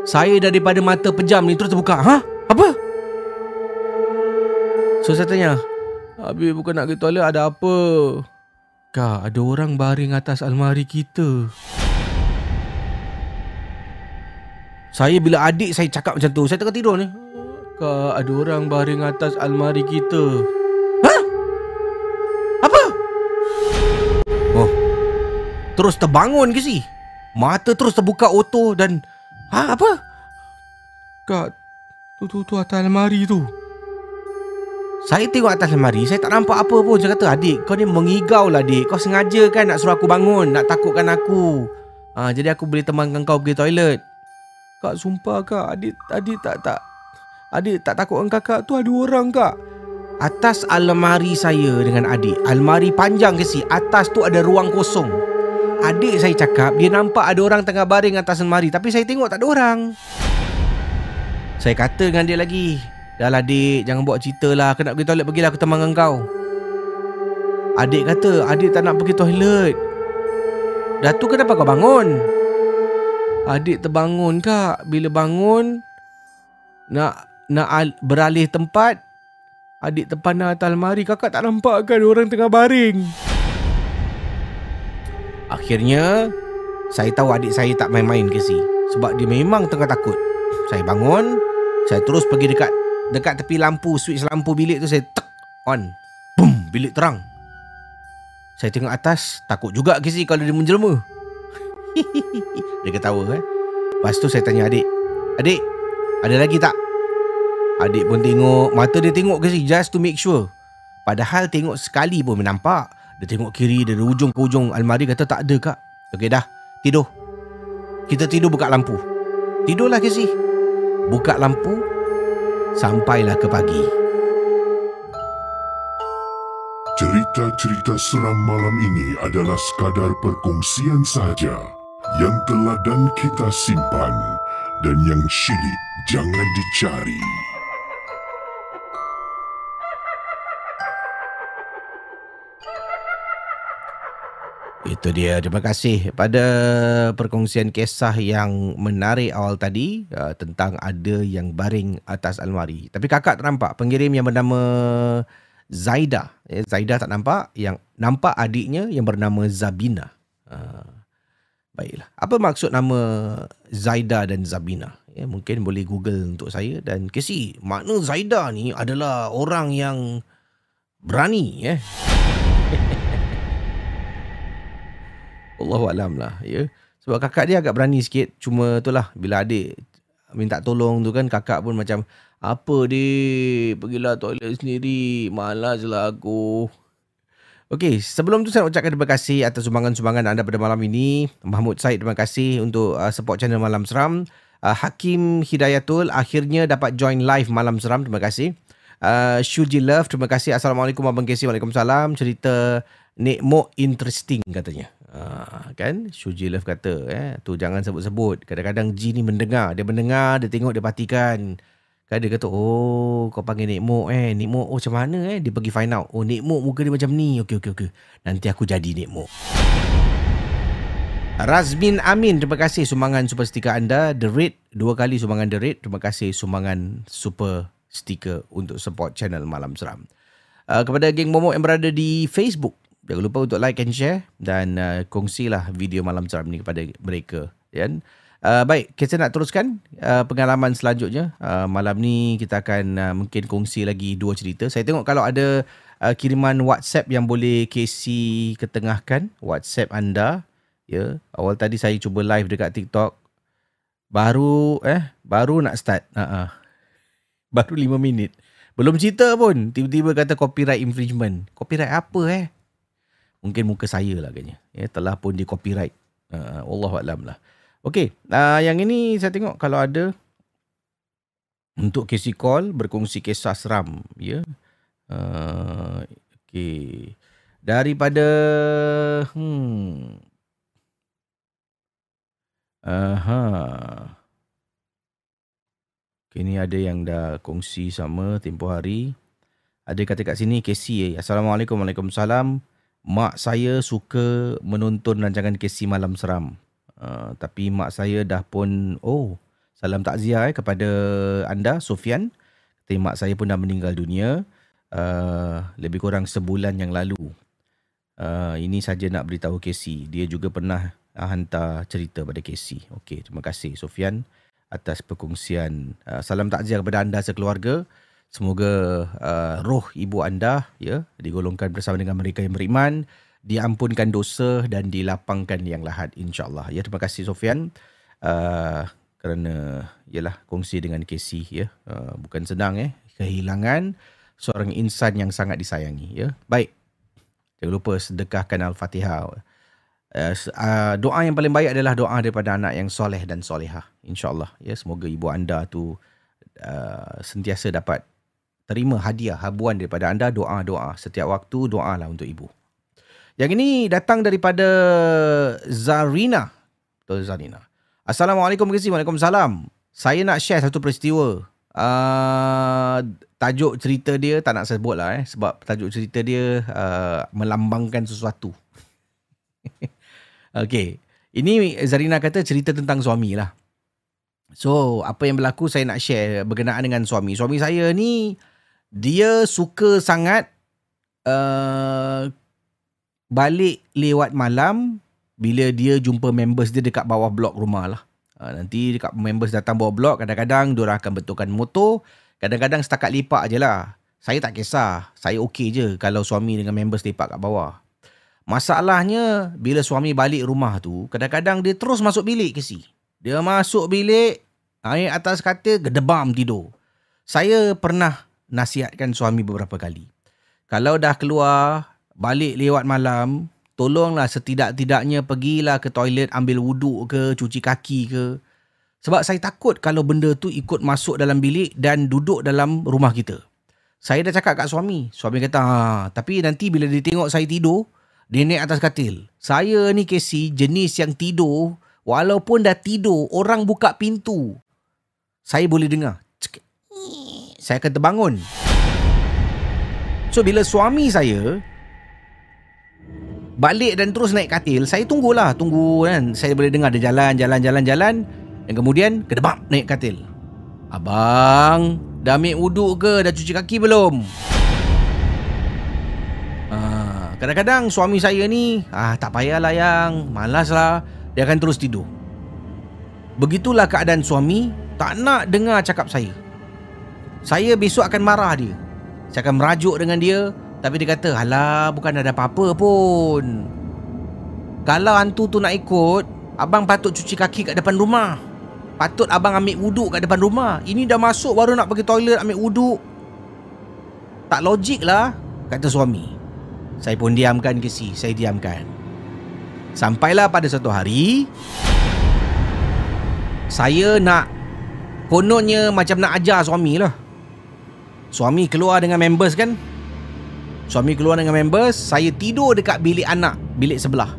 saya daripada mata pejam ni terus terbuka. Ha? Apa? So saya tanya, Abi bukan nak pergi toilet ada apa? Kak, ada orang baring atas almari kita. Saya bila adik saya cakap macam tu, saya tengah tidur ni. Kak, ada orang baring atas almari kita. terus terbangun ke si? Mata terus terbuka auto dan ha apa? Kak tu tu tu atas almari tu. Saya tengok atas almari, saya tak nampak apa pun. Saya kata, adik, kau ni mengigau lah, adik. Kau sengaja kan nak suruh aku bangun, nak takutkan aku. Ha, jadi aku boleh temankan kau pergi toilet. Kak, sumpah kak, adik, adik tak, tak. Adik tak takutkan kakak tu ada orang kak. Atas almari saya dengan adik, almari panjang ke si, atas tu ada ruang kosong. Adik saya cakap Dia nampak ada orang tengah baring atas lemari Tapi saya tengok tak ada orang Saya kata dengan dia lagi Dah lah adik Jangan buat cerita lah. Aku nak pergi toilet Pergilah. Aku teman kau. Adik kata Adik tak nak pergi toilet. Dah tu kenapa kau bangun? Adik terbangun kak. Bila bangun Nak Nak beralih tempat Adik terpandang atas lemari Kakak tak nampak kan Orang tengah baring? Akhirnya Saya tahu adik saya tak main-main ke si sebab dia memang tengah takut. Saya bangun, saya terus pergi dekat dekat tepi lampu, switch lampu bilik tu saya tek on. Boom, bilik terang. Saya tengok atas, takut juga Casey kalau dia menjelma. (laughs) dia ketawa eh. Lepas tu saya tanya adik, "Adik, ada lagi tak?" Adik pun tengok, mata dia tengok Casey just to make sure. Padahal tengok sekali pun nampak. Dia tengok kiri dari ujung ke ujung almari kata tak ada kak. Okey dah, tidur. Kita tidur buka lampu. Tidurlah Casey. Buka lampu sampailah ke pagi. Cerita-cerita seram malam ini adalah sekadar perkongsian sahaja yang telah dan kita simpan dan yang syilid jangan dicari. Itu dia. Terima kasih pada perkongsian kisah yang menarik awal tadi uh, tentang ada yang baring atas almari. Tapi kakak tak nampak pengirim yang bernama Zaida. Eh, Zaida tak nampak. Yang nampak adiknya yang bernama Zabina. Uh, baiklah. Apa maksud nama Zaida dan Zabina? Ya, mungkin boleh google untuk saya. Dan Casey, makna Zaida ni adalah orang yang berani. Eh? (laughs) Allah alam lah ya. Sebab kakak dia agak berani sikit. Cuma tu lah bila adik minta tolong tu kan kakak pun macam apa dia pergilah toilet sendiri. Malas lah aku. Okey, sebelum tu saya nak ucapkan terima kasih atas sumbangan-sumbangan anda pada malam ini. Mahmud Said terima kasih untuk uh, support channel Malam Seram. Uh, Hakim Hidayatul akhirnya dapat join live Malam Seram. Terima kasih. Uh, Shuji Love terima kasih. Assalamualaikum Abang Casey. Waalaikumsalam. Cerita Nek Mo interesting katanya. Ha, kan? Shuji Love kata eh tu jangan sebut-sebut. Kadang-kadang G ni mendengar. Dia mendengar dia tengok dia perhatikan. Kan dia kata oh kau panggil Nik Mok eh. Nik Mok oh macam mana eh? Dia pergi find out oh Nik Mok muka dia macam ni. Okey okey okey. Nanti aku jadi Nik Mok. Razmin Amin terima kasih sumbangan super stiker anda. The Red dua kali sumbangan The Red. Terima kasih sumbangan super stiker untuk support channel Malam Seram. Uh, kepada geng Momok yang berada di Facebook Jangan lupa untuk like and share dan uh, kongsilah video malam seram ni kepada mereka. Ya. Uh, baik, kita nak teruskan uh, pengalaman selanjutnya. Uh, malam ni kita akan uh, mungkin kongsi lagi dua cerita. Saya tengok kalau ada uh, kiriman WhatsApp yang boleh Casey ketengahkan WhatsApp anda. Ya, awal tadi saya cuba live dekat TikTok. Baru eh baru nak start. Uh-uh. Baru lima minit. Belum cerita pun tiba-tiba kata copyright infringement. Copyright apa eh? Mungkin muka saya lah agaknya ya telah pun di copyright uh, Allah alam lah. Okey uh, yang ini saya tengok kalau ada untuk Casey call berkongsi kisah seram ya. Uh, okey. Daripada hmm. Aha. Okay, ni ada yang dah kongsi sama tempoh hari. Ada kata kat sini Casey Assalamualaikum Waalaikumsalam mak saya suka menonton rancangan Kesi Malam Seram. Uh, tapi mak saya dah pun, oh, salam takziah eh, kepada anda, Sofian. Tapi mak saya pun dah meninggal dunia uh, lebih kurang sebulan yang lalu. Uh, ini saja nak beritahu Kesi. Dia juga pernah hantar cerita pada Kesi. Okey, terima kasih Sofian atas perkongsian. Uh, salam takziah kepada anda sekeluarga. Semoga uh, roh ibu anda ya digolongkan bersama dengan mereka yang beriman, diampunkan dosa dan dilapangkan yang lahat insya-Allah. Ya terima kasih Sofian uh, kerana yalah kongsi dengan Casey ya. Uh, bukan senang eh kehilangan seorang insan yang sangat disayangi ya. Baik. Jangan lupa sedekahkan Al-Fatihah. Uh, uh, doa yang paling baik adalah doa daripada anak yang soleh dan solehah. InsyaAllah. Ya, semoga ibu anda tu uh, sentiasa dapat terima hadiah habuan daripada anda doa-doa setiap waktu doalah untuk ibu. Yang ini datang daripada Zarina. Betul Zarina. Assalamualaikum Kesi. Waalaikumsalam. Saya nak share satu peristiwa. Uh, tajuk cerita dia tak nak saya sebut lah eh. Sebab tajuk cerita dia uh, melambangkan sesuatu. (laughs) okay. Ini Zarina kata cerita tentang suami lah. So, apa yang berlaku saya nak share berkenaan dengan suami. Suami saya ni dia suka sangat uh, balik lewat malam bila dia jumpa members dia dekat bawah blok rumah lah. Uh, nanti dekat members datang bawa blok, kadang-kadang diorang akan betulkan motor. Kadang-kadang setakat lipat je lah. Saya tak kisah. Saya okey je kalau suami dengan members lipat kat bawah. Masalahnya, bila suami balik rumah tu, kadang-kadang dia terus masuk bilik ke si. Dia masuk bilik, air atas katil, gedebam tidur. Saya pernah nasihatkan suami beberapa kali. Kalau dah keluar, balik lewat malam, tolonglah setidak-tidaknya pergilah ke toilet ambil wuduk ke, cuci kaki ke. Sebab saya takut kalau benda tu ikut masuk dalam bilik dan duduk dalam rumah kita. Saya dah cakap kat suami. Suami kata, ha, tapi nanti bila dia tengok saya tidur, dia naik atas katil. Saya ni Casey jenis yang tidur, walaupun dah tidur, orang buka pintu. Saya boleh dengar. Saya akan terbangun. So bila suami saya balik dan terus naik katil, saya tunggulah, tunggu kan. Saya boleh dengar dia jalan, jalan, jalan, jalan. Dan kemudian kedebak naik katil. Abang, Dah ambil wuduk ke? Dah cuci kaki belum? Ah, kadang-kadang suami saya ni ah tak payahlah yang malas lah dia akan terus tidur. Begitulah keadaan suami tak nak dengar cakap saya. Saya besok akan marah dia. Saya akan merajuk dengan dia tapi dia kata, "Alah, bukan ada apa-apa pun." Kalau hantu tu nak ikut, abang patut cuci kaki kat depan rumah. Patut abang ambil wuduk kat depan rumah Ini dah masuk baru nak pergi toilet ambil wuduk Tak logik lah Kata suami Saya pun diamkan ke si Saya diamkan Sampailah pada satu hari Saya nak Kononnya macam nak ajar suami lah Suami keluar dengan members kan? Suami keluar dengan members Saya tidur dekat bilik anak Bilik sebelah.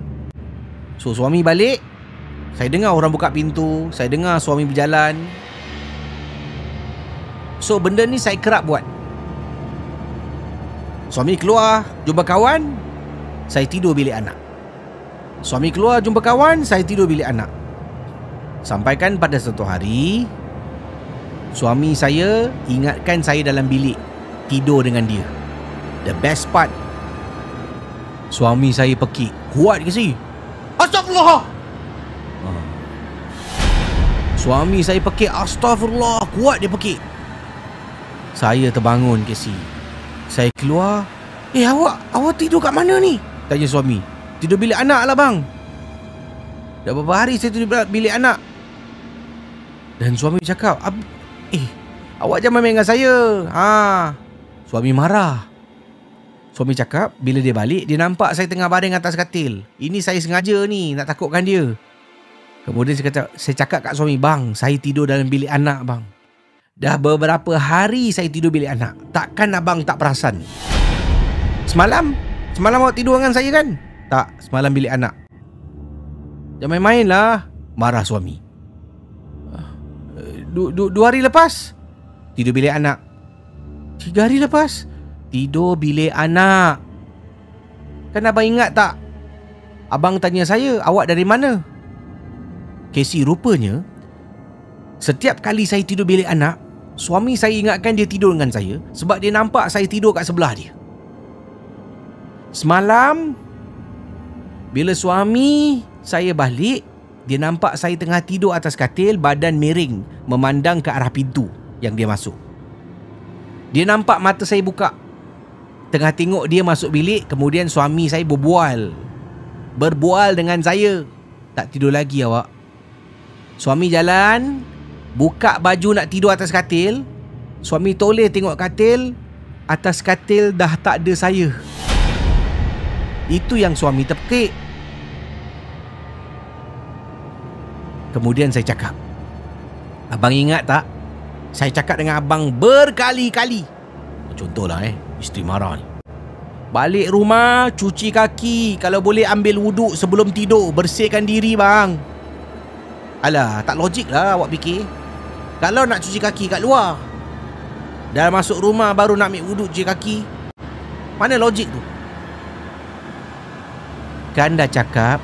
So suami balik saya dengar orang buka pintu Saya dengar suami berjalan. So benda ni saya kerap buat. Suami keluar Jumpa kawan Saya tidur bilik anak. Suami keluar jumpa kawan Saya tidur bilik anak. Sampaikan pada satu hari Suami saya Ingatkan saya dalam bilik Tidur dengan dia. The best part Suami saya pekik Kuat ke si? Astagfirullah Suami saya pekik Astaghfirullah Kuat dia pekik. Saya terbangun Casey Saya keluar Eh awak Awak tidur kat mana ni? Tanya suami Tidur bilik anak lah bang. Dah beberapa hari saya tidur bilik anak? Dan suami cakap Eh Awak jangan main dengan saya ha. Suami marah Suami cakap Bila dia balik Dia nampak saya tengah baring atas katil Ini saya sengaja ni Nak takutkan dia Kemudian saya kata, saya cakap kat suami, bang, saya tidur dalam bilik anak, bang. Dah beberapa hari saya tidur bilik anak. Takkan abang tak perasan? Semalam? Semalam awak tidur dengan saya kan? Tak, semalam bilik anak. Jangan main-main lah. Marah suami. Du, du, dua hari lepas? Tidur bilik anak. Tiga hari lepas? Tidur bilik anak. Kan abang ingat tak? Abang tanya saya, awak dari mana? Casey rupanya Setiap kali saya tidur bilik anak Suami saya ingatkan dia tidur dengan saya Sebab dia nampak saya tidur kat sebelah dia Semalam Bila suami saya balik Dia nampak saya tengah tidur atas katil Badan miring Memandang ke arah pintu Yang dia masuk. Dia nampak mata saya buka. Tengah tengok dia masuk bilik Kemudian suami saya berbual. Berbual dengan saya. Tak tidur lagi awak. Suami jalan Buka baju nak tidur atas katil. Suami toleh tengok katil. Atas katil dah tak ada saya. Itu yang suami terpekik Kemudian saya cakap Abang ingat tak Saya cakap dengan abang berkali-kali Contohlah eh Isteri marah ni Balik rumah Cuci kaki Kalau boleh ambil wuduk sebelum tidur Bersihkan diri bang Alah, tak logik lah awak fikir. Kalau nak cuci kaki kat luar, dah masuk rumah baru nak ambil wuduk cuci kaki. Mana logik tu? Kan dah cakap.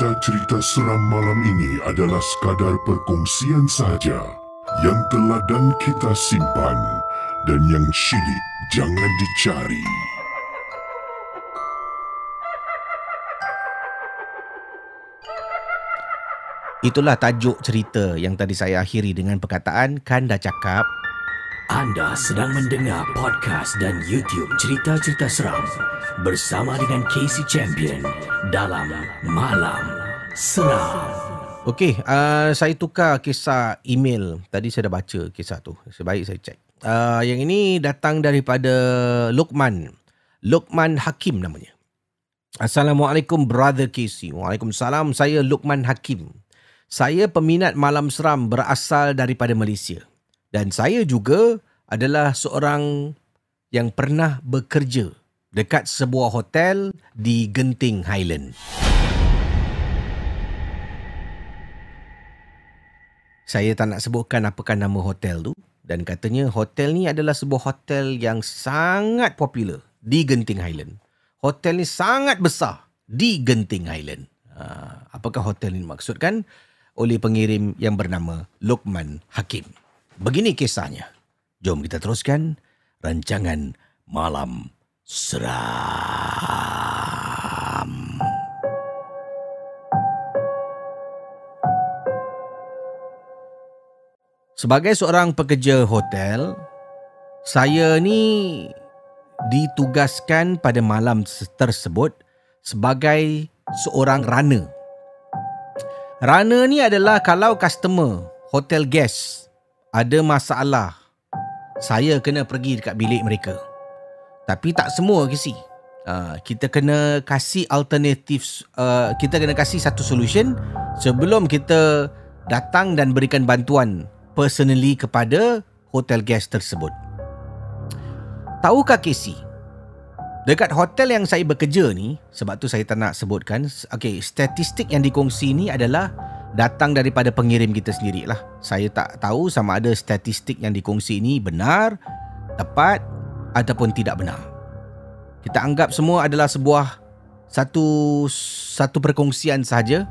Cerita-cerita seram malam ini adalah sekadar perkongsian sahaja yang telah dan kita simpan dan yang syilid jangan dicari. Itulah tajuk cerita yang tadi saya akhiri dengan perkataan kan dah cakap Anda sedang mendengar podcast dan YouTube cerita-cerita seram bersama dengan Casey Champion dalam Malam Seram. Okey, uh, saya tukar kisah email. Tadi saya dah baca kisah tu. Sebaik saya cek. Uh, yang ini datang daripada Lukman. Lukman Hakim namanya. Assalamualaikum brother Casey. Waalaikumsalam. Saya Lukman Hakim. Saya peminat malam seram berasal daripada Malaysia. Dan saya juga adalah seorang yang pernah bekerja dekat sebuah hotel di Genting Highland. Saya tak nak sebutkan apakah nama hotel tu dan katanya hotel ni adalah sebuah hotel yang sangat popular di Genting Highland. Hotel ni sangat besar di Genting Highland. Ha, apakah hotel ini maksudkan? oleh pengirim yang bernama Lukman Hakim. Begini kisahnya. Jom kita teruskan rancangan Malam Seram. Sebagai seorang pekerja hotel, saya ni ditugaskan pada malam tersebut sebagai seorang runner Runner ni adalah kalau customer, hotel guest ada masalah, saya kena pergi dekat bilik mereka. Tapi tak semua ke si. Uh, kita kena kasih alternatif, uh, kita kena kasih satu solution sebelum kita datang dan berikan bantuan personally kepada hotel guest tersebut. Tahukah Casey, Dekat hotel yang saya bekerja ni, sebab tu saya tak nak sebutkan, okay, statistik yang dikongsi ni adalah datang daripada pengirim kita sendirilah. Saya tak tahu sama ada statistik yang dikongsi ni benar, tepat ataupun tidak benar. Kita anggap semua adalah sebuah satu satu perkongsian saja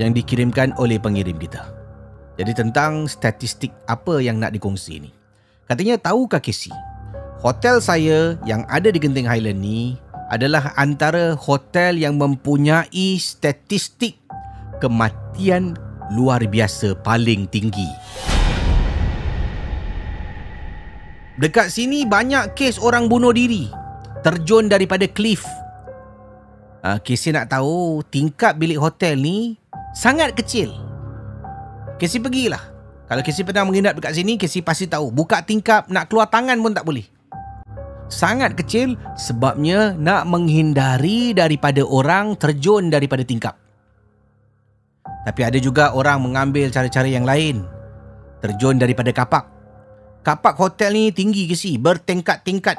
yang dikirimkan oleh pengirim kita. Jadi tentang statistik apa yang nak dikongsi ni. Katanya tahukah Casey? Hotel saya yang ada di Genting Highland ni adalah antara hotel yang mempunyai statistik kematian luar biasa paling tinggi. Dekat sini banyak kes orang bunuh diri terjun daripada cliff. Uh, Casey nak tahu tingkap bilik hotel ni sangat kecil. Casey pergilah. Kalau Casey pernah menginap dekat sini, Casey pasti tahu. Buka tingkap, nak keluar tangan pun tak boleh sangat kecil sebabnya nak menghindari daripada orang terjun daripada tingkap. Tapi ada juga orang mengambil cara-cara yang lain. Terjun daripada kapak. Kapak hotel ni tinggi ke si, bertingkat-tingkat.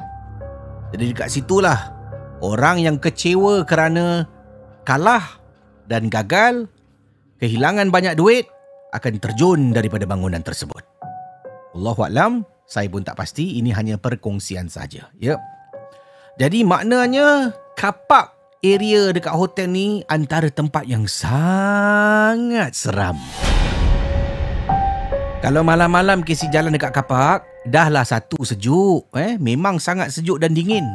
Jadi dekat situlah orang yang kecewa kerana kalah dan gagal, kehilangan banyak duit akan terjun daripada bangunan tersebut. Allahuakbar, saya pun tak pasti ini hanya perkongsian saja. Ya. Jadi maknanya kapak area dekat hotel ni antara tempat yang sangat seram. Kalau malam-malam kisi jalan dekat kapak, dahlah satu sejuk. Eh? Memang sangat sejuk dan dingin.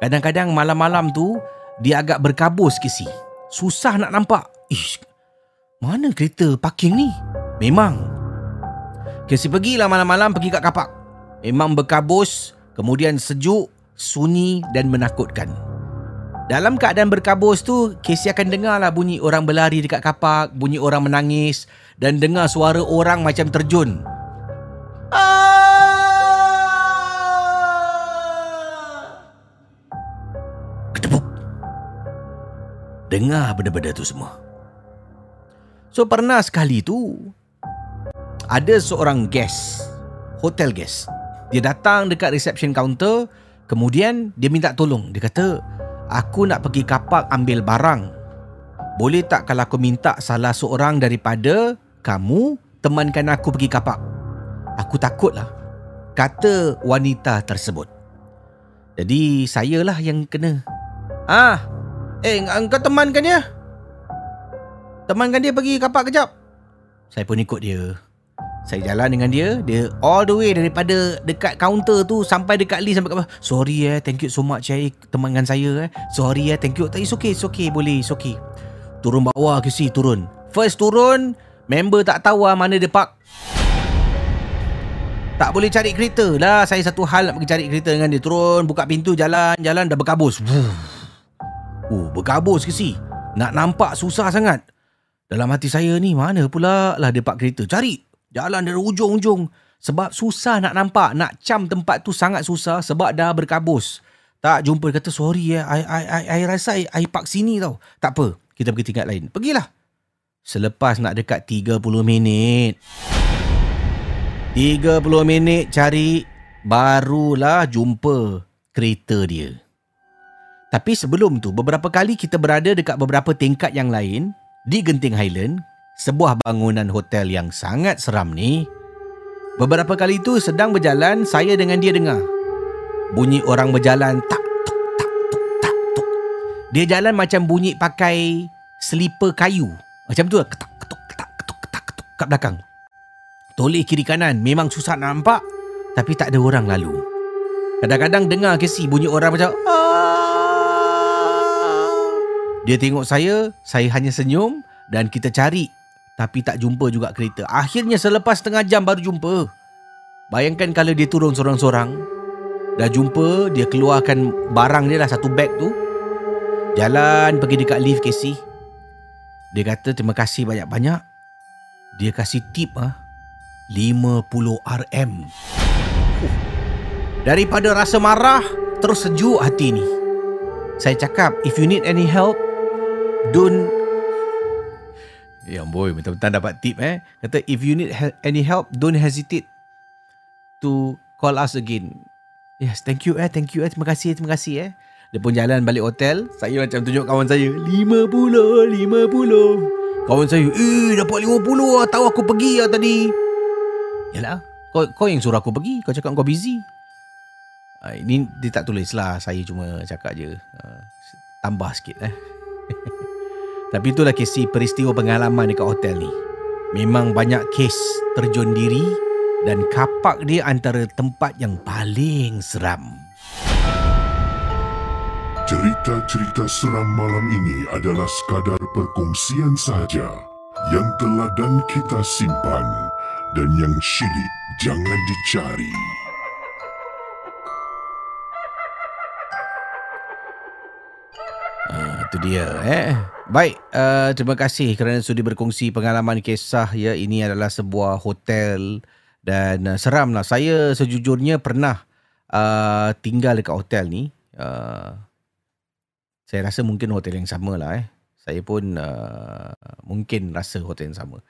Kadang-kadang malam-malam tu, dia agak berkabus kisi. Susah nak nampak. Ish, mana kereta parking ni? Memang. Kisi pergilah malam-malam pergi kat kapak. Memang berkabus, kemudian sejuk, sunyi dan menakutkan. Dalam keadaan berkabus tu, Casey akan dengar lah bunyi orang berlari dekat kapak, bunyi orang menangis dan dengar suara orang macam terjun. Ketepuk. Dengar benda-benda tu semua. So pernah sekali tu, ada seorang guest, hotel guest, dia datang dekat reception counter Kemudian dia minta tolong Dia kata Aku nak pergi kapak ambil barang. Boleh tak kalau aku minta salah seorang daripada Kamu temankan aku pergi kapak? Aku takut lah Kata wanita tersebut. Jadi saya lah yang kena. Ah, Eh engkau temankan dia? Temankan dia pergi kapak kejap? Saya pun ikut dia saya jalan dengan dia Dia all the way daripada Dekat kaunter tu Sampai dekat lift sampai kat Sorry eh Thank you so much eh Teman dengan saya eh Sorry eh Thank you It's okay It's okay Boleh It's okay Turun bawah si Turun First turun Member tak tahu lah mana dia park. Tak boleh cari kereta lah. Saya satu hal nak pergi cari kereta dengan dia. Turun, buka pintu, jalan, jalan dah berkabus. Wuh. Oh, berkabus si? Nak nampak susah sangat. Dalam hati saya ni, mana pula lah dia park kereta. Cari. Jalan dari ujung-ujung. Sebab susah nak nampak. Nak cam tempat tu sangat susah sebab dah berkabus. Tak jumpa dia kata sorry eh. I, I, I, I rasa I, I park sini tau. Tak apa. Kita pergi tingkat lain. Pergilah. Selepas nak dekat 30 minit. 30 minit cari barulah jumpa kereta dia. Tapi sebelum tu beberapa kali kita berada dekat beberapa tingkat yang lain di Genting Highland, sebuah bangunan hotel yang sangat seram ni. Beberapa kali tu sedang berjalan saya dengan dia dengar bunyi orang berjalan tak tuk tak tuk tak tuk. Dia jalan macam bunyi pakai slipper kayu. Macam tu lah. Ketak ketuk ketak ketuk ketak ketuk kat belakang. Toleh kiri kanan memang susah nampak tapi tak ada orang lalu. Kadang-kadang dengar ke si bunyi orang macam "Ah." Dia tengok saya, saya hanya senyum dan kita cari tapi tak jumpa juga kereta. Akhirnya selepas setengah jam baru jumpa. Bayangkan kalau dia turun seorang-seorang, dah jumpa, dia keluarkan barang dia lah satu beg tu. Jalan pergi dekat lift Casey. Dia kata terima kasih banyak-banyak. Dia kasih tip ah 50 RM. Huh. Daripada rasa marah, terus sejuk hati ni. Saya cakap, if you need any help, don't... Ya boy, betul-betul dapat tip eh. Kata, if you need any help, don't hesitate to call us again. Yes, thank you eh, thank you eh. Terima kasih, terima kasih eh. Dia pun jalan balik hotel. Saya macam tunjuk kawan saya. 50, 50. Kawan saya, eh dapat 50 lah. Tahu aku pergi lah tadi. Yalah, kau, kau yang suruh aku pergi. Kau cakap kau busy. Uh, ini dia tak tulis lah. Saya cuma cakap je. Uh, tambah sikit eh. Tapi itulah kesi peristiwa pengalaman dekat hotel ni. Memang banyak kes terjun diri dan kapak dia antara tempat yang paling seram. Cerita-cerita seram malam ini adalah sekadar perkongsian sahaja yang telah dan kita simpan dan yang syilid jangan dicari. Itu dia eh. Baik, uh, terima kasih kerana sudi berkongsi pengalaman kisah ya. Ini adalah sebuah hotel dan uh, seram lah. Saya sejujurnya pernah uh, tinggal dekat hotel ni. Uh, saya rasa mungkin hotel yang sama lah eh. Saya pun uh, mungkin rasa hotel yang sama.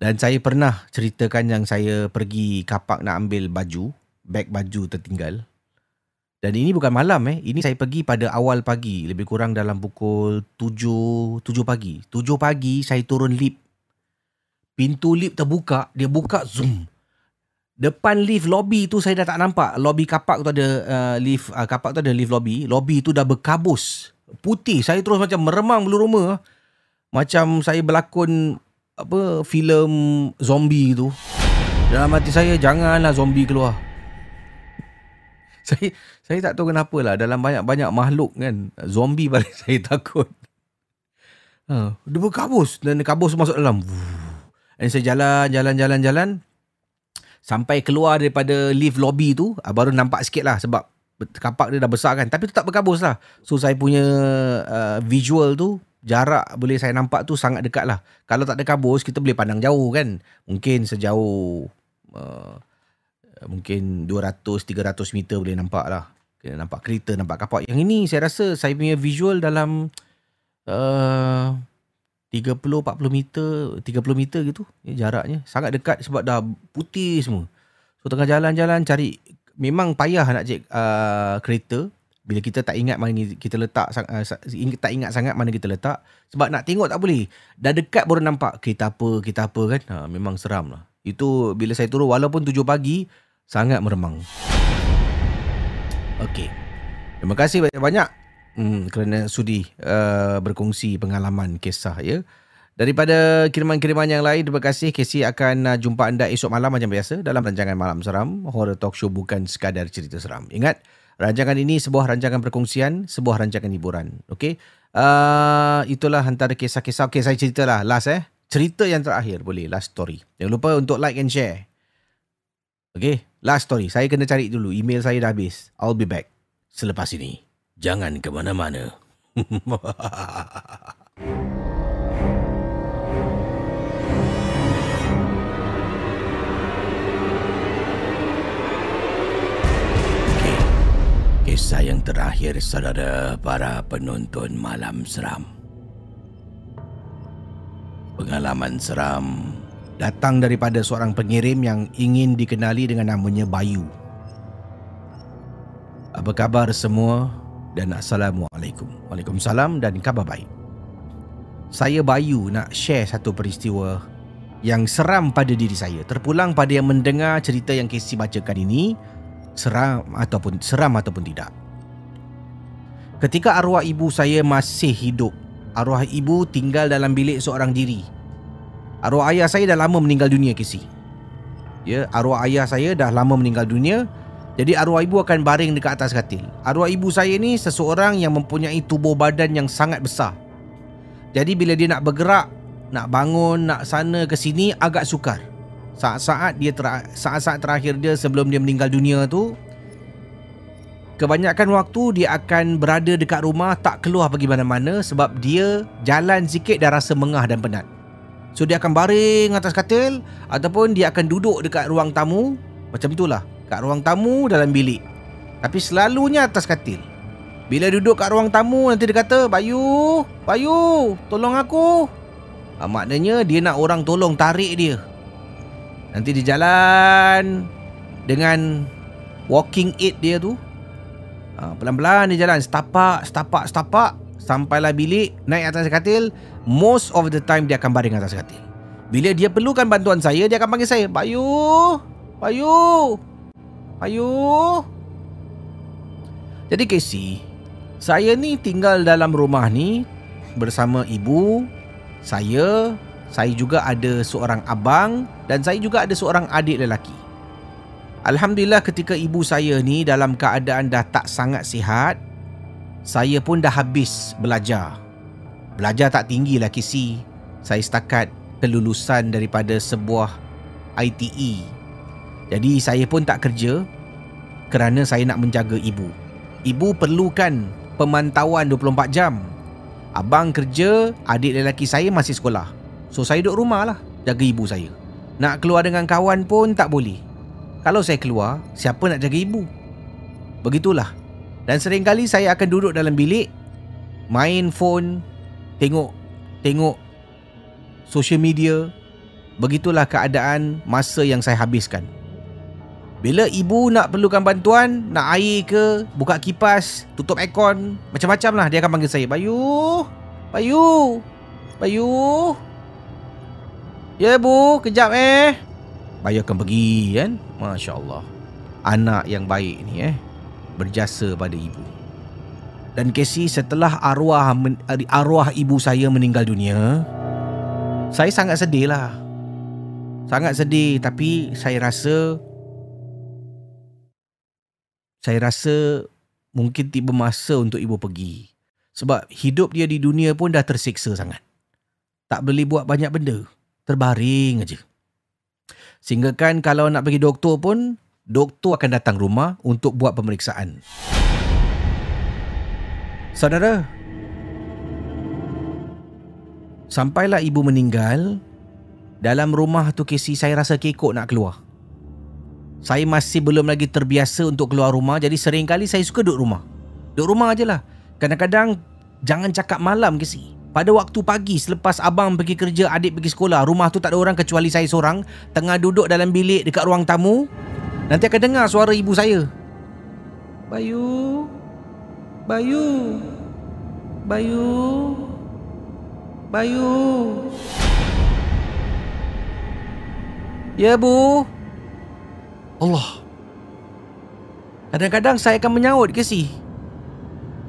Dan saya pernah ceritakan yang saya pergi kapak nak ambil baju, beg baju tertinggal. Dan ini bukan malam eh. Ini saya pergi pada awal pagi, lebih kurang dalam pukul 7 7 pagi. 7 pagi saya turun lift. Pintu lift terbuka, dia buka zoom. Depan lift lobby tu saya dah tak nampak. Lobby kapak tu ada uh, lift uh, kapak tu ada lift lobby. Lobby tu dah berkabus. Putih. Saya terus macam meremang bulu rumah. Macam saya berlakon apa filem zombie tu. Dalam hati saya janganlah zombie keluar. (laughs) Saya saya tak tahu kenapa lah dalam banyak-banyak makhluk kan zombie (laughs) paling saya takut. Ha, dia berkabus dan kabus masuk dalam. Dan saya jalan jalan jalan jalan sampai keluar daripada lift lobby tu ah, baru nampak sikit lah sebab kapak dia dah besar kan tapi tetap berkabus lah. So saya punya uh, visual tu jarak boleh saya nampak tu sangat dekat lah. Kalau tak ada kabus kita boleh pandang jauh kan. Mungkin sejauh uh, mungkin 200-300 meter boleh nampak lah. Kena nampak kereta, nampak kapak. Yang ini saya rasa saya punya visual dalam uh, 30-40 meter, 30 meter gitu ya, jaraknya. Sangat dekat sebab dah putih semua. So tengah jalan-jalan cari, memang payah nak cek uh, kereta. Bila kita tak ingat mana kita letak, uh, tak ingat sangat mana kita letak. Sebab nak tengok tak boleh. Dah dekat baru nampak kereta apa, kereta apa kan. Ha, memang seram lah. Itu bila saya turun walaupun 7 pagi, sangat meremang. Okey. Terima kasih banyak-banyak hmm, kerana sudi uh, berkongsi pengalaman kisah ya. Daripada kiriman-kiriman yang lain, terima kasih. Casey akan uh, jumpa anda esok malam macam biasa dalam rancangan Malam Seram. Horror Talk Show bukan sekadar cerita seram. Ingat, rancangan ini sebuah rancangan perkongsian, sebuah rancangan hiburan. Okey. Uh, itulah antara kisah-kisah. Okey, saya ceritalah last eh. cerita yang terakhir boleh last story. Jangan lupa untuk like and share. Okay, last story. Saya kena cari dulu. Email saya dah habis. I'll be back selepas ini. Jangan ke mana-mana. (laughs) Kisah yang terakhir saudara para penonton malam seram. Pengalaman seram Datang daripada seorang pengirim yang ingin dikenali dengan namanya Bayu. Apa khabar semua? Dan Assalamualaikum. Waalaikumsalam dan khabar baik. Saya Bayu nak share satu peristiwa yang seram pada diri saya. Terpulang pada yang mendengar cerita yang Casey bacakan ini, seram ataupun seram ataupun tidak. Ketika arwah ibu saya masih hidup, arwah ibu tinggal dalam bilik seorang diri. Arwah ayah saya dah lama meninggal dunia, Casey. Ya, arwah ayah saya dah lama meninggal dunia. Jadi arwah ibu akan baring dekat atas katil. Arwah ibu saya ni seseorang yang mempunyai tubuh badan yang sangat besar. Jadi bila dia nak bergerak, nak bangun, nak sana ke sini agak sukar. Saat-saat dia ter- saat-saat terakhir dia sebelum dia meninggal dunia tu Kebanyakan waktu dia akan berada dekat rumah tak keluar pergi mana-mana sebab dia jalan sikit dah rasa mengah dan penat. So dia akan baring atas katil ataupun dia akan duduk dekat ruang tamu macam itulah kat ruang tamu dalam bilik. Tapi selalunya atas katil. Bila duduk kat ruang tamu nanti dia kata, "Bayu, Bayu, tolong aku." Ha, maknanya dia nak orang tolong tarik dia. Nanti dia jalan dengan walking aid dia tu. Ha, pelan-pelan dia jalan setapak, setapak, setapak sampailah bilik, naik atas katil. Most of the time dia akan baring atas katil. Bila dia perlukan bantuan saya, dia akan panggil saya, "Bayu, Bayu, Bayu." Jadi Casey, saya ni tinggal dalam rumah ni bersama ibu, saya, saya juga ada seorang abang dan saya juga ada seorang adik lelaki. Alhamdulillah ketika ibu saya ni dalam keadaan dah tak sangat sihat, saya pun dah habis belajar. Belajar tak tinggi lah kisi. Saya setakat kelulusan daripada sebuah ITE. Jadi saya pun tak kerja kerana saya nak menjaga ibu. Ibu perlukan pemantauan 24 jam. Abang kerja, adik lelaki saya masih sekolah. So saya duduk rumah lah jaga ibu saya. Nak keluar dengan kawan pun tak boleh. Kalau saya keluar, siapa nak jaga ibu? Begitulah. Dan seringkali saya akan duduk dalam bilik main phone, tengok tengok social media. Begitulah keadaan masa yang saya habiskan. Bila ibu nak perlukan bantuan, nak air ke, buka kipas, tutup aircon, macam-macam lah dia akan panggil saya. Bayu, Bayu, Bayu. Ya bu, kejap eh. Bayu akan pergi kan. Masya Allah. Anak yang baik ni eh. Berjasa pada ibu. Dan Casey setelah arwah men- arwah ibu saya meninggal dunia, saya sangat sedih lah. Sangat sedih tapi saya rasa saya rasa mungkin tiba masa untuk ibu pergi. Sebab hidup dia di dunia pun dah tersiksa sangat. Tak boleh buat banyak benda. Terbaring aja. Sehingga kan kalau nak pergi doktor pun, doktor akan datang rumah untuk buat pemeriksaan. Saudara, sampailah ibu meninggal, dalam rumah tu Casey saya rasa kekok nak keluar. Saya masih belum lagi terbiasa untuk keluar rumah jadi sering kali saya suka duduk rumah. Duduk rumah aje lah. Kadang-kadang jangan cakap malam si. Pada waktu pagi selepas abang pergi kerja, adik pergi sekolah, rumah tu tak ada orang kecuali saya seorang, tengah duduk dalam bilik dekat ruang tamu, nanti akan dengar suara ibu saya. Bayu. Bayu. Bayu. Bayu. Ya, Bu. Allah. Kadang-kadang saya akan menyaut ke si.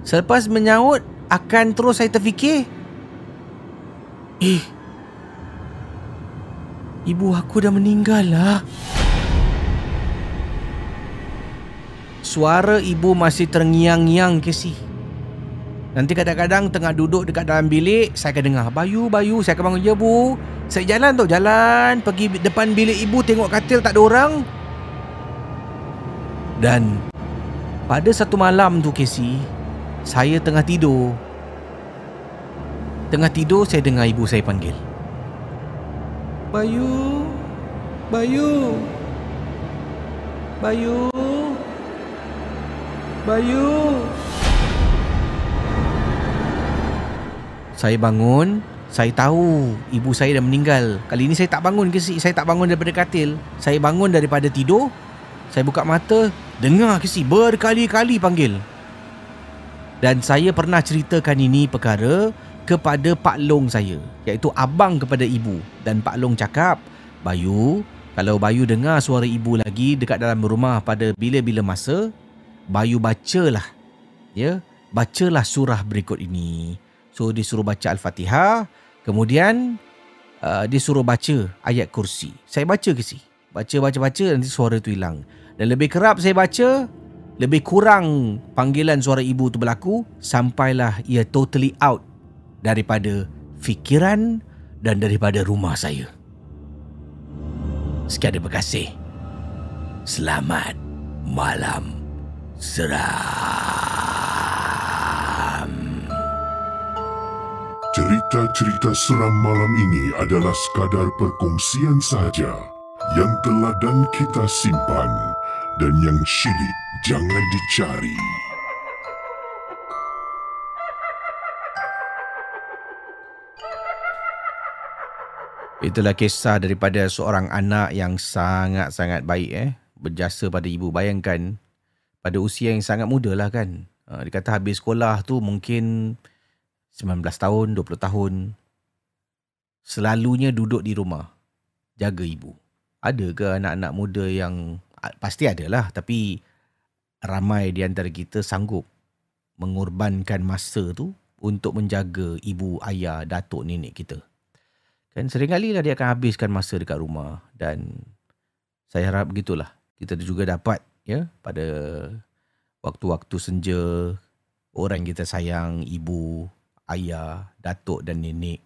Selepas menyaut, akan terus saya terfikir. Eh. Ibu aku dah meninggal lah. Suara ibu masih terngiang-ngiang ke si. Nanti kadang-kadang tengah duduk dekat dalam bilik, saya akan dengar, Bayu, Bayu, saya akan bangun, ya bu. Saya jalan tu, jalan. Pergi depan bilik ibu, tengok katil tak ada orang. Dan pada satu malam tu Casey, saya tengah tidur. Tengah tidur, saya dengar ibu saya panggil. Bayu, Bayu, Bayu, Bayu. Saya bangun Saya tahu Ibu saya dah meninggal. Kali ini saya tak bangun ke Saya tak bangun daripada katil. Saya bangun daripada tidur. Saya buka mata Dengar ke Berkali-kali panggil. Dan saya pernah ceritakan ini perkara Kepada Pak Long saya Iaitu abang kepada ibu. Dan Pak Long cakap Bayu Kalau Bayu dengar suara ibu lagi Dekat dalam rumah pada bila-bila masa Bayu bacalah Ya. Bacalah surah berikut ini. So dia suruh baca Al-Fatihah Kemudian uh, Dia suruh baca ayat kursi. Saya baca ke si? Baca-baca-baca nanti suara tu hilang. Dan lebih kerap saya baca Lebih kurang panggilan suara ibu tu berlaku Sampailah ia totally out Daripada fikiran Dan daripada rumah saya. Sekian terima kasih. Selamat malam seram. Cerita-cerita seram malam ini adalah sekadar perkongsian sahaja yang telah dan kita simpan dan yang syilid jangan dicari. Itulah kisah daripada seorang anak yang sangat-sangat baik eh. Berjasa pada ibu. Bayangkan pada usia yang sangat muda lah kan. Uh, dia kata habis sekolah tu mungkin 19 tahun, 20 tahun. Selalunya duduk di rumah. Jaga ibu. Ada ke anak-anak muda yang... Pasti ada lah. Tapi ramai di antara kita sanggup mengorbankan masa tu untuk menjaga ibu, ayah, datuk, nenek kita. Kan seringkali lah dia akan habiskan masa dekat rumah dan saya harap begitulah. Kita juga dapat ya pada waktu-waktu senja orang kita sayang, ibu, ayah, datuk dan nenek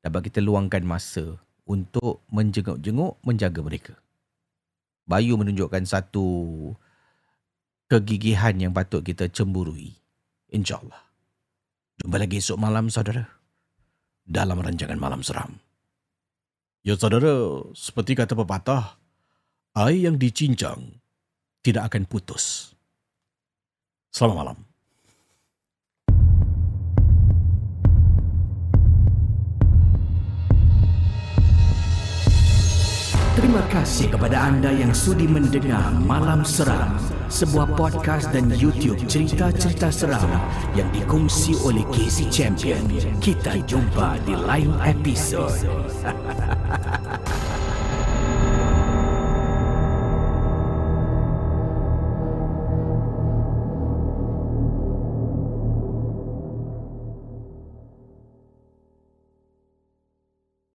dapat kita luangkan masa untuk menjenguk-jenguk menjaga mereka. Bayu menunjukkan satu kegigihan yang patut kita cemburui. InsyaAllah. Jumpa lagi esok malam, saudara. Dalam rancangan Malam Seram. Ya saudara, seperti kata pepatah, air yang dicincang tidak akan putus. Selamat malam. Terima kasih kepada anda yang sudi mendengar Malam Seram, sebuah podcast dan YouTube cerita-cerita seram yang dikongsi oleh Casey Champion. Kita jumpa di lain episod. (laughs)